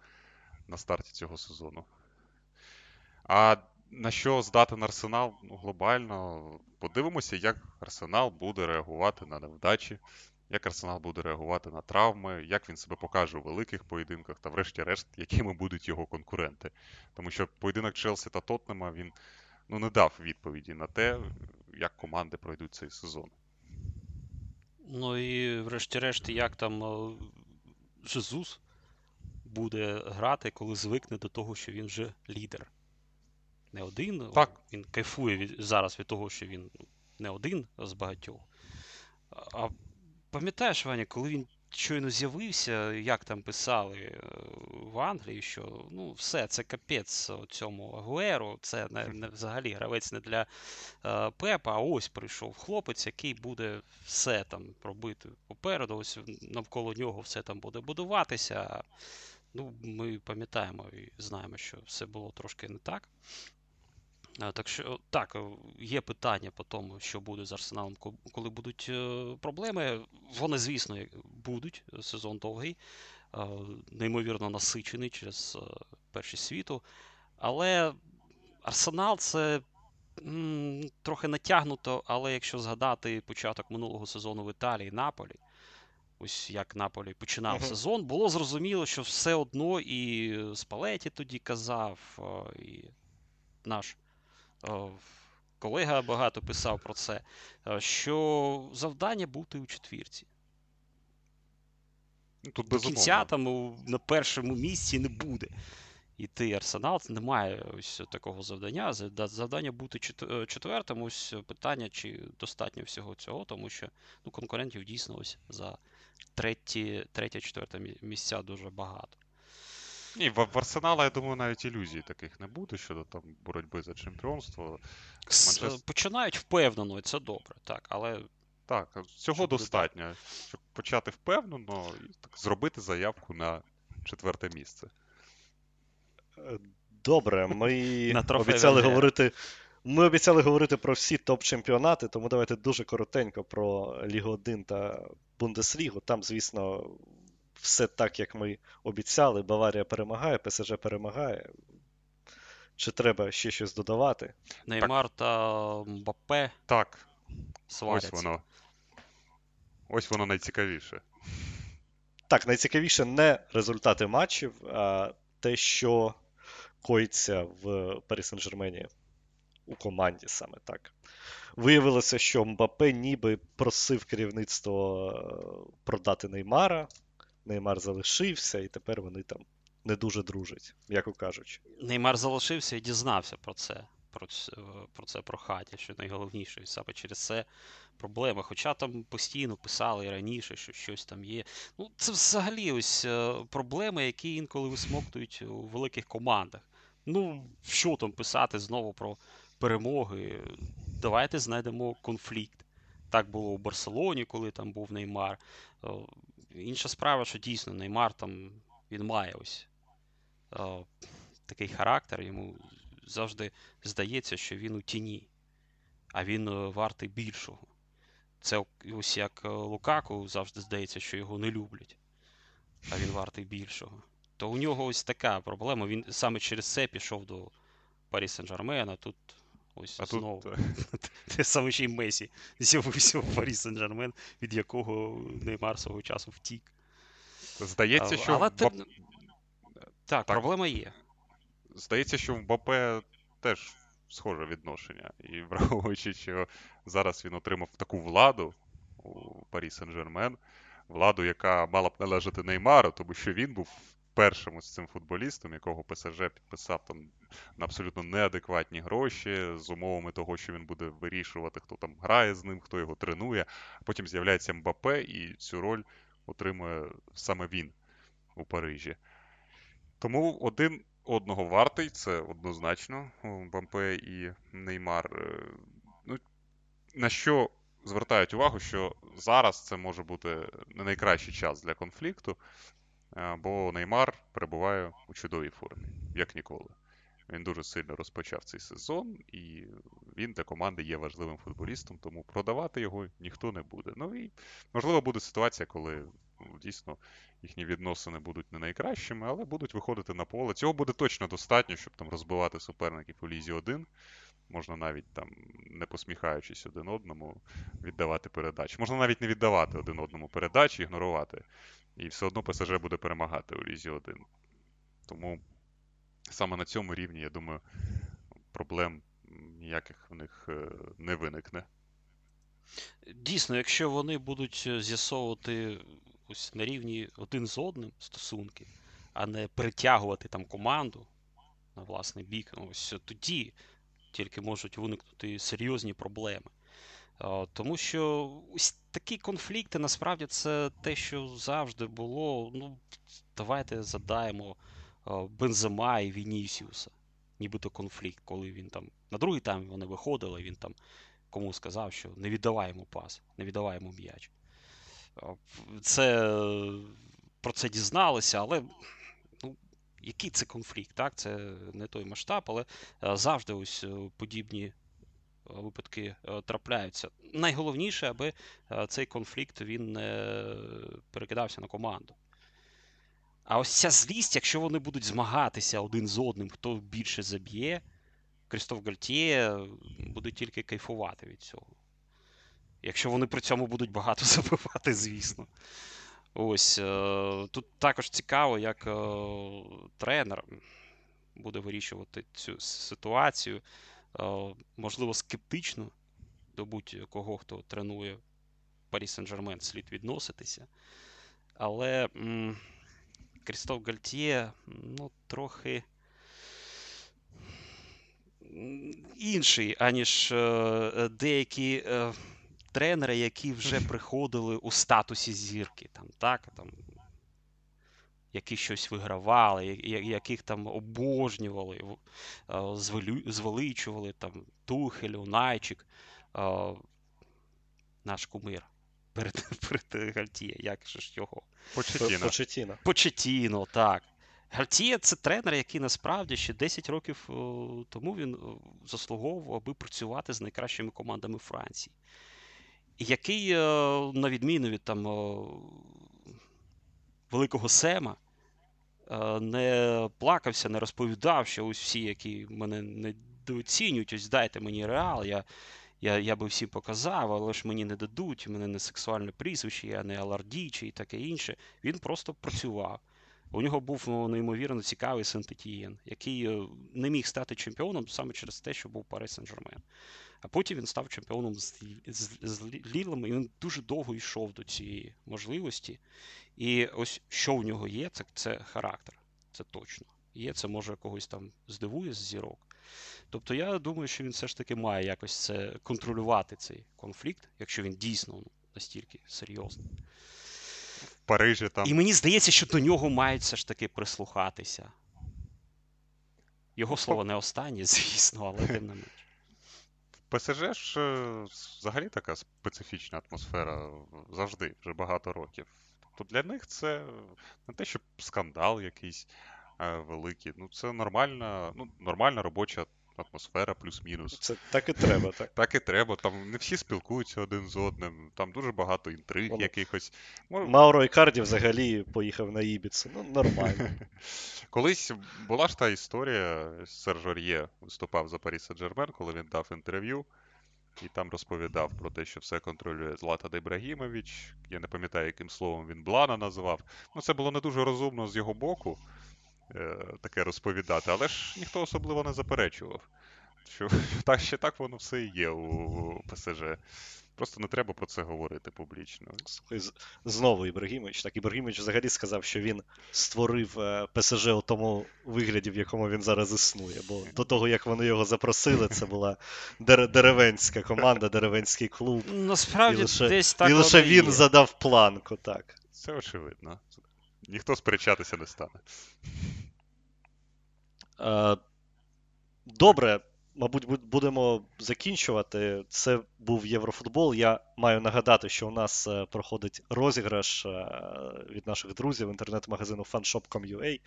на старті цього сезону. А на що здатен Арсенал ну, глобально? Подивимося, як Арсенал буде реагувати на невдачі як Арсенал буде реагувати на травми, як він себе покаже у великих поєдинках, та, врешті-решт, якими будуть його конкуренти. Тому що поєдинок Челсі та Тотнема він ну, не дав відповіді на те, як команди пройдуть цей сезон. Ну і врешті-решт, як там е, Жезус буде грати, коли звикне до того, що він вже лідер. Не один. Так. Він кайфує від, зараз від того, що він не один з багатьох. А Пам'ятаєш, Ваня, коли він щойно з'явився, як там писали е, в Англії, що ну все, це капець цьому Агуеру, це не, не взагалі гравець не для е, Пепа, а ось прийшов хлопець, який буде все там робити попереду, ось навколо нього все там буде будуватися. Ну, Ми пам'ятаємо і знаємо, що все було трошки не так. А, Так що так, е, є питання по тому, що буде з Арсеналом, коли будуть е, проблеми. Вони, звісно, будуть. Сезон довгий, е, неймовірно насичений через е, першість світу. Але Арсенал це м, трохи натягнуто, але якщо згадати початок минулого сезону в Італії, Наполі, ось як Наполі починав Мгм. сезон, було зрозуміло, що все одно і Спалеті тоді казав, е, і наш е, колега багато писав про це, е, що завдання бути у четвірці. Ну, Тут До кінця там на першому місці не буде. І ти Арсенал це немає ось такого завдання. Завдання бути е, четвертим. Ось питання, чи достатньо всього цього, тому що ну, конкурентів дійсно ось за треті, третє, четверте місця дуже багато. Ні, в, в Арсенала, я думаю, навіть ілюзій таких не буде щодо там боротьби за чемпіонство. Е, Починають впевнено, і це добре, так, але Так, цього Що буде достатньо, щоб почати впевнено і так, зробити заявку на четверте місце. Добре, ми обіцяли говорити. Ми обіцяли говорити про всі топ-чемпіонати, тому давайте дуже коротенько про Лігу 1 та Бундеслігу. Там, звісно, все так, як ми обіцяли. Баварія перемагає, ПСЖ перемагає. Чи треба ще щось додавати? Неймар та Мбаппе Так, сваряться. ось воно. Ось воно найцікавіше. Так, найцікавіше не результати матчів, а те, що коїться в Парі Сен-Жермені у команді саме так. Виявилося, що Мбапе ніби просив керівництво е, продати Неймара. Неймар залишився, і тепер вони там не дуже дружать, м'яко кажучи. Неймар залишився і дізнався про це, про це, про це прохання, що найголовніше, і саме через це проблема. Хоча там постійно писали і раніше, що щось там є. Ну, це взагалі ось е, проблеми, які інколи висмоктують у великих командах. Ну, що там писати знову про перемоги? Давайте знайдемо конфлікт. Так було у Барселоні, коли там був Неймар. Інша справа, що дійсно Неймар там він має ось е, такий характер, йому завжди здається, що він у тіні, а він е, вартий більшого. Це ось як е, Лукаку завжди здається, що його не люблять, а він вартий більшого. То у нього ось така проблема. Він саме через це пішов до Парі Сен-Жермена. Тут ось А знову тут те саме ще й Месі з'явився в Парі Сен-Жермен, від якого Неймар свого часу втік. здається, А- що Але в Так, Так. проблема є. здається, що в Мбапе теж схоже відношення. І враховуючи, що зараз він отримав таку владу у Парі Сен-Жермен, владу, яка мала б належати Неймару, тому що він був першим ось цим футболістом, якого ПСЖ підписав там на абсолютно неадекватні гроші, з умовами того, що він буде вирішувати, хто там грає з ним, хто його тренує. Потім з'являється Мбапе, і цю роль отримує саме він у Парижі. Тому один одного вартий, це однозначно. Мбапе і Неймар. Е, Ну, на що звертають увагу, що зараз це може бути не найкращий час для конфлікту, бо Неймар перебуває у чудовій формі, як ніколи. Він дуже сильно розпочав цей сезон, і він для команди є важливим футболістом, тому продавати його ніхто не буде. Ну і можливо буде ситуація, коли ну, дійсно їхні відносини будуть не найкращими, але будуть виходити на поле. Цього буде точно достатньо, щоб там розбивати суперників у лізі 1. Можна навіть там, не посміхаючись один одному, віддавати передачі. Можна навіть не віддавати один одному передачі, ігнорувати. І все одно ПСЖ буде перемагати у лізі 1. Тому саме на цьому рівні, я думаю, проблем ніяких в них е, не виникне. Дійсно, якщо вони будуть з'ясовувати ось на рівні один з одним стосунки, а не притягувати там команду на власний бік, ну, ось тоді тільки можуть виникнути серйозні проблеми. Тому що ось такі конфлікти насправді це те, що завжди було. Ну, давайте задаємо а, Бензема і Вінісіуса. Нібито конфлікт, коли він там на другий тайм вони виходили, він там кому сказав, що не віддавай йому пас, не віддавай йому м'яч. Це про це дізналися, але який це конфлікт? Так, це не той масштаб, але е, завжди ось е, подібні е, випадки трапляються. Найголовніше, аби цей конфлікт він не перекидався на команду. А ось ця злість, якщо вони будуть змагатися один з одним, хто більше заб'є, Крістоф Гальтіє буде тільки кайфувати від цього. Якщо вони при цьому будуть багато забивати, звісно. Ось е, тут також цікаво, як е, тренер буде вирішувати цю ситуацію. Е, можливо, скептично до будь-кого, хто тренує Парі Сен-Жермен, слід відноситися. Але Крістоф Гальтіє, ну, трохи інший, аніж деякі. Тренери, які вже приходили у статусі зірки, там, так, там, які щось вигравали, яких там обожнювали, е, звеличували там, Тухель, Унайчик, е, наш кумир перед, перед Гальтіє, як же ж його? Почетіна. Почетіна. Почетіно, так. Гальтіє це тренер, який насправді ще 10 років е, тому він заслуговував, аби працювати з найкращими командами Франції. Який, е, на відміну від там, е, великого Сема, е, не плакався, не розповідав, що ось всі, які мене недооцінюють, ось дайте мені реал, я, я, я би всім показав, але ж мені не дадуть, у мене не сексуальне прізвище, я не алардійчий і таке інше. Він просто працював. У нього був ну, неймовірно цікавий Сент-Етієн, який не міг стати чемпіоном саме через те, що був Пари Сен-Жермен. А потім він став чемпіоном з, з, з Лі- Лілем, і він дуже довго йшов до цієї можливості. І ось що в нього є, це, це характер. Це точно. Є, це може когось там здивує з зірок. Тобто я думаю, що він все ж таки має якось це контролювати цей конфлікт, якщо він дійсно ну, настільки серйозний. В Парижі там І мені здається, що до нього мають все ж таки прислухатися. Його слово не останнє, звісно, але тим не менш. ПСЖ ж е, взагалі така специфічна атмосфера завжди, вже багато років. Тобто для них це не те, що скандал якийсь е, великий. Ну, це нормальна, ну, нормальна робоча атмосфера, плюс-мінус. Це так і треба, так. Так і треба. Там не всі спілкуються один з одним, там дуже багато інтриг Воно- якихось. Мож- Мауро Ікарді взагалі поїхав на Ібіцу. Ну, нормально. Колись була ж та історія, Серж Ор'є виступав за Парі Сен-Жермен, коли він дав інтерв'ю, і там розповідав про те, що все контролює Златан Ібрагімович. Я не пам'ятаю, яким словом він Блана називав. Ну, це було не дуже розумно з його боку таке розповідати, але ж ніхто особливо не заперечував. Що так, ще так воно все і є у ПСЖ. Просто не треба про це говорити публічно. Слухай, Знову Ібрагімович. Так, Ібрагімович взагалі сказав, що він створив е, ПСЖ у тому вигляді, в якому він зараз існує. Бо до того, як вони його запросили, це була деревенська команда, деревенський клуб. Насправді, І лише- десь так і лише він є. задав планку, так. Це очевидно. Ніхто сперечатися не стане. Е, Добре, мабуть, будемо закінчувати. Це був Єврофутбол. Я маю нагадати, що у нас е, проходить розіграш е, від наших друзів інтернет-магазину fanshop.com.ua,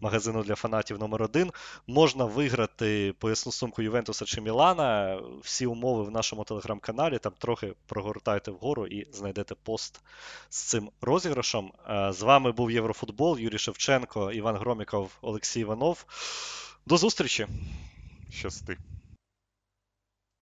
магазину для фанатів номер 1 Можна виграти поясну сумку Ювентуса чи Мілана. Всі умови в нашому телеграм-каналі. Там трохи прогортайте вгору і знайдете пост з цим розіграшем. Е, З вами був Єврофутбол, Юрій Шевченко, Іван Громіков, Олексій Іванов. До зустрічі! Щасти.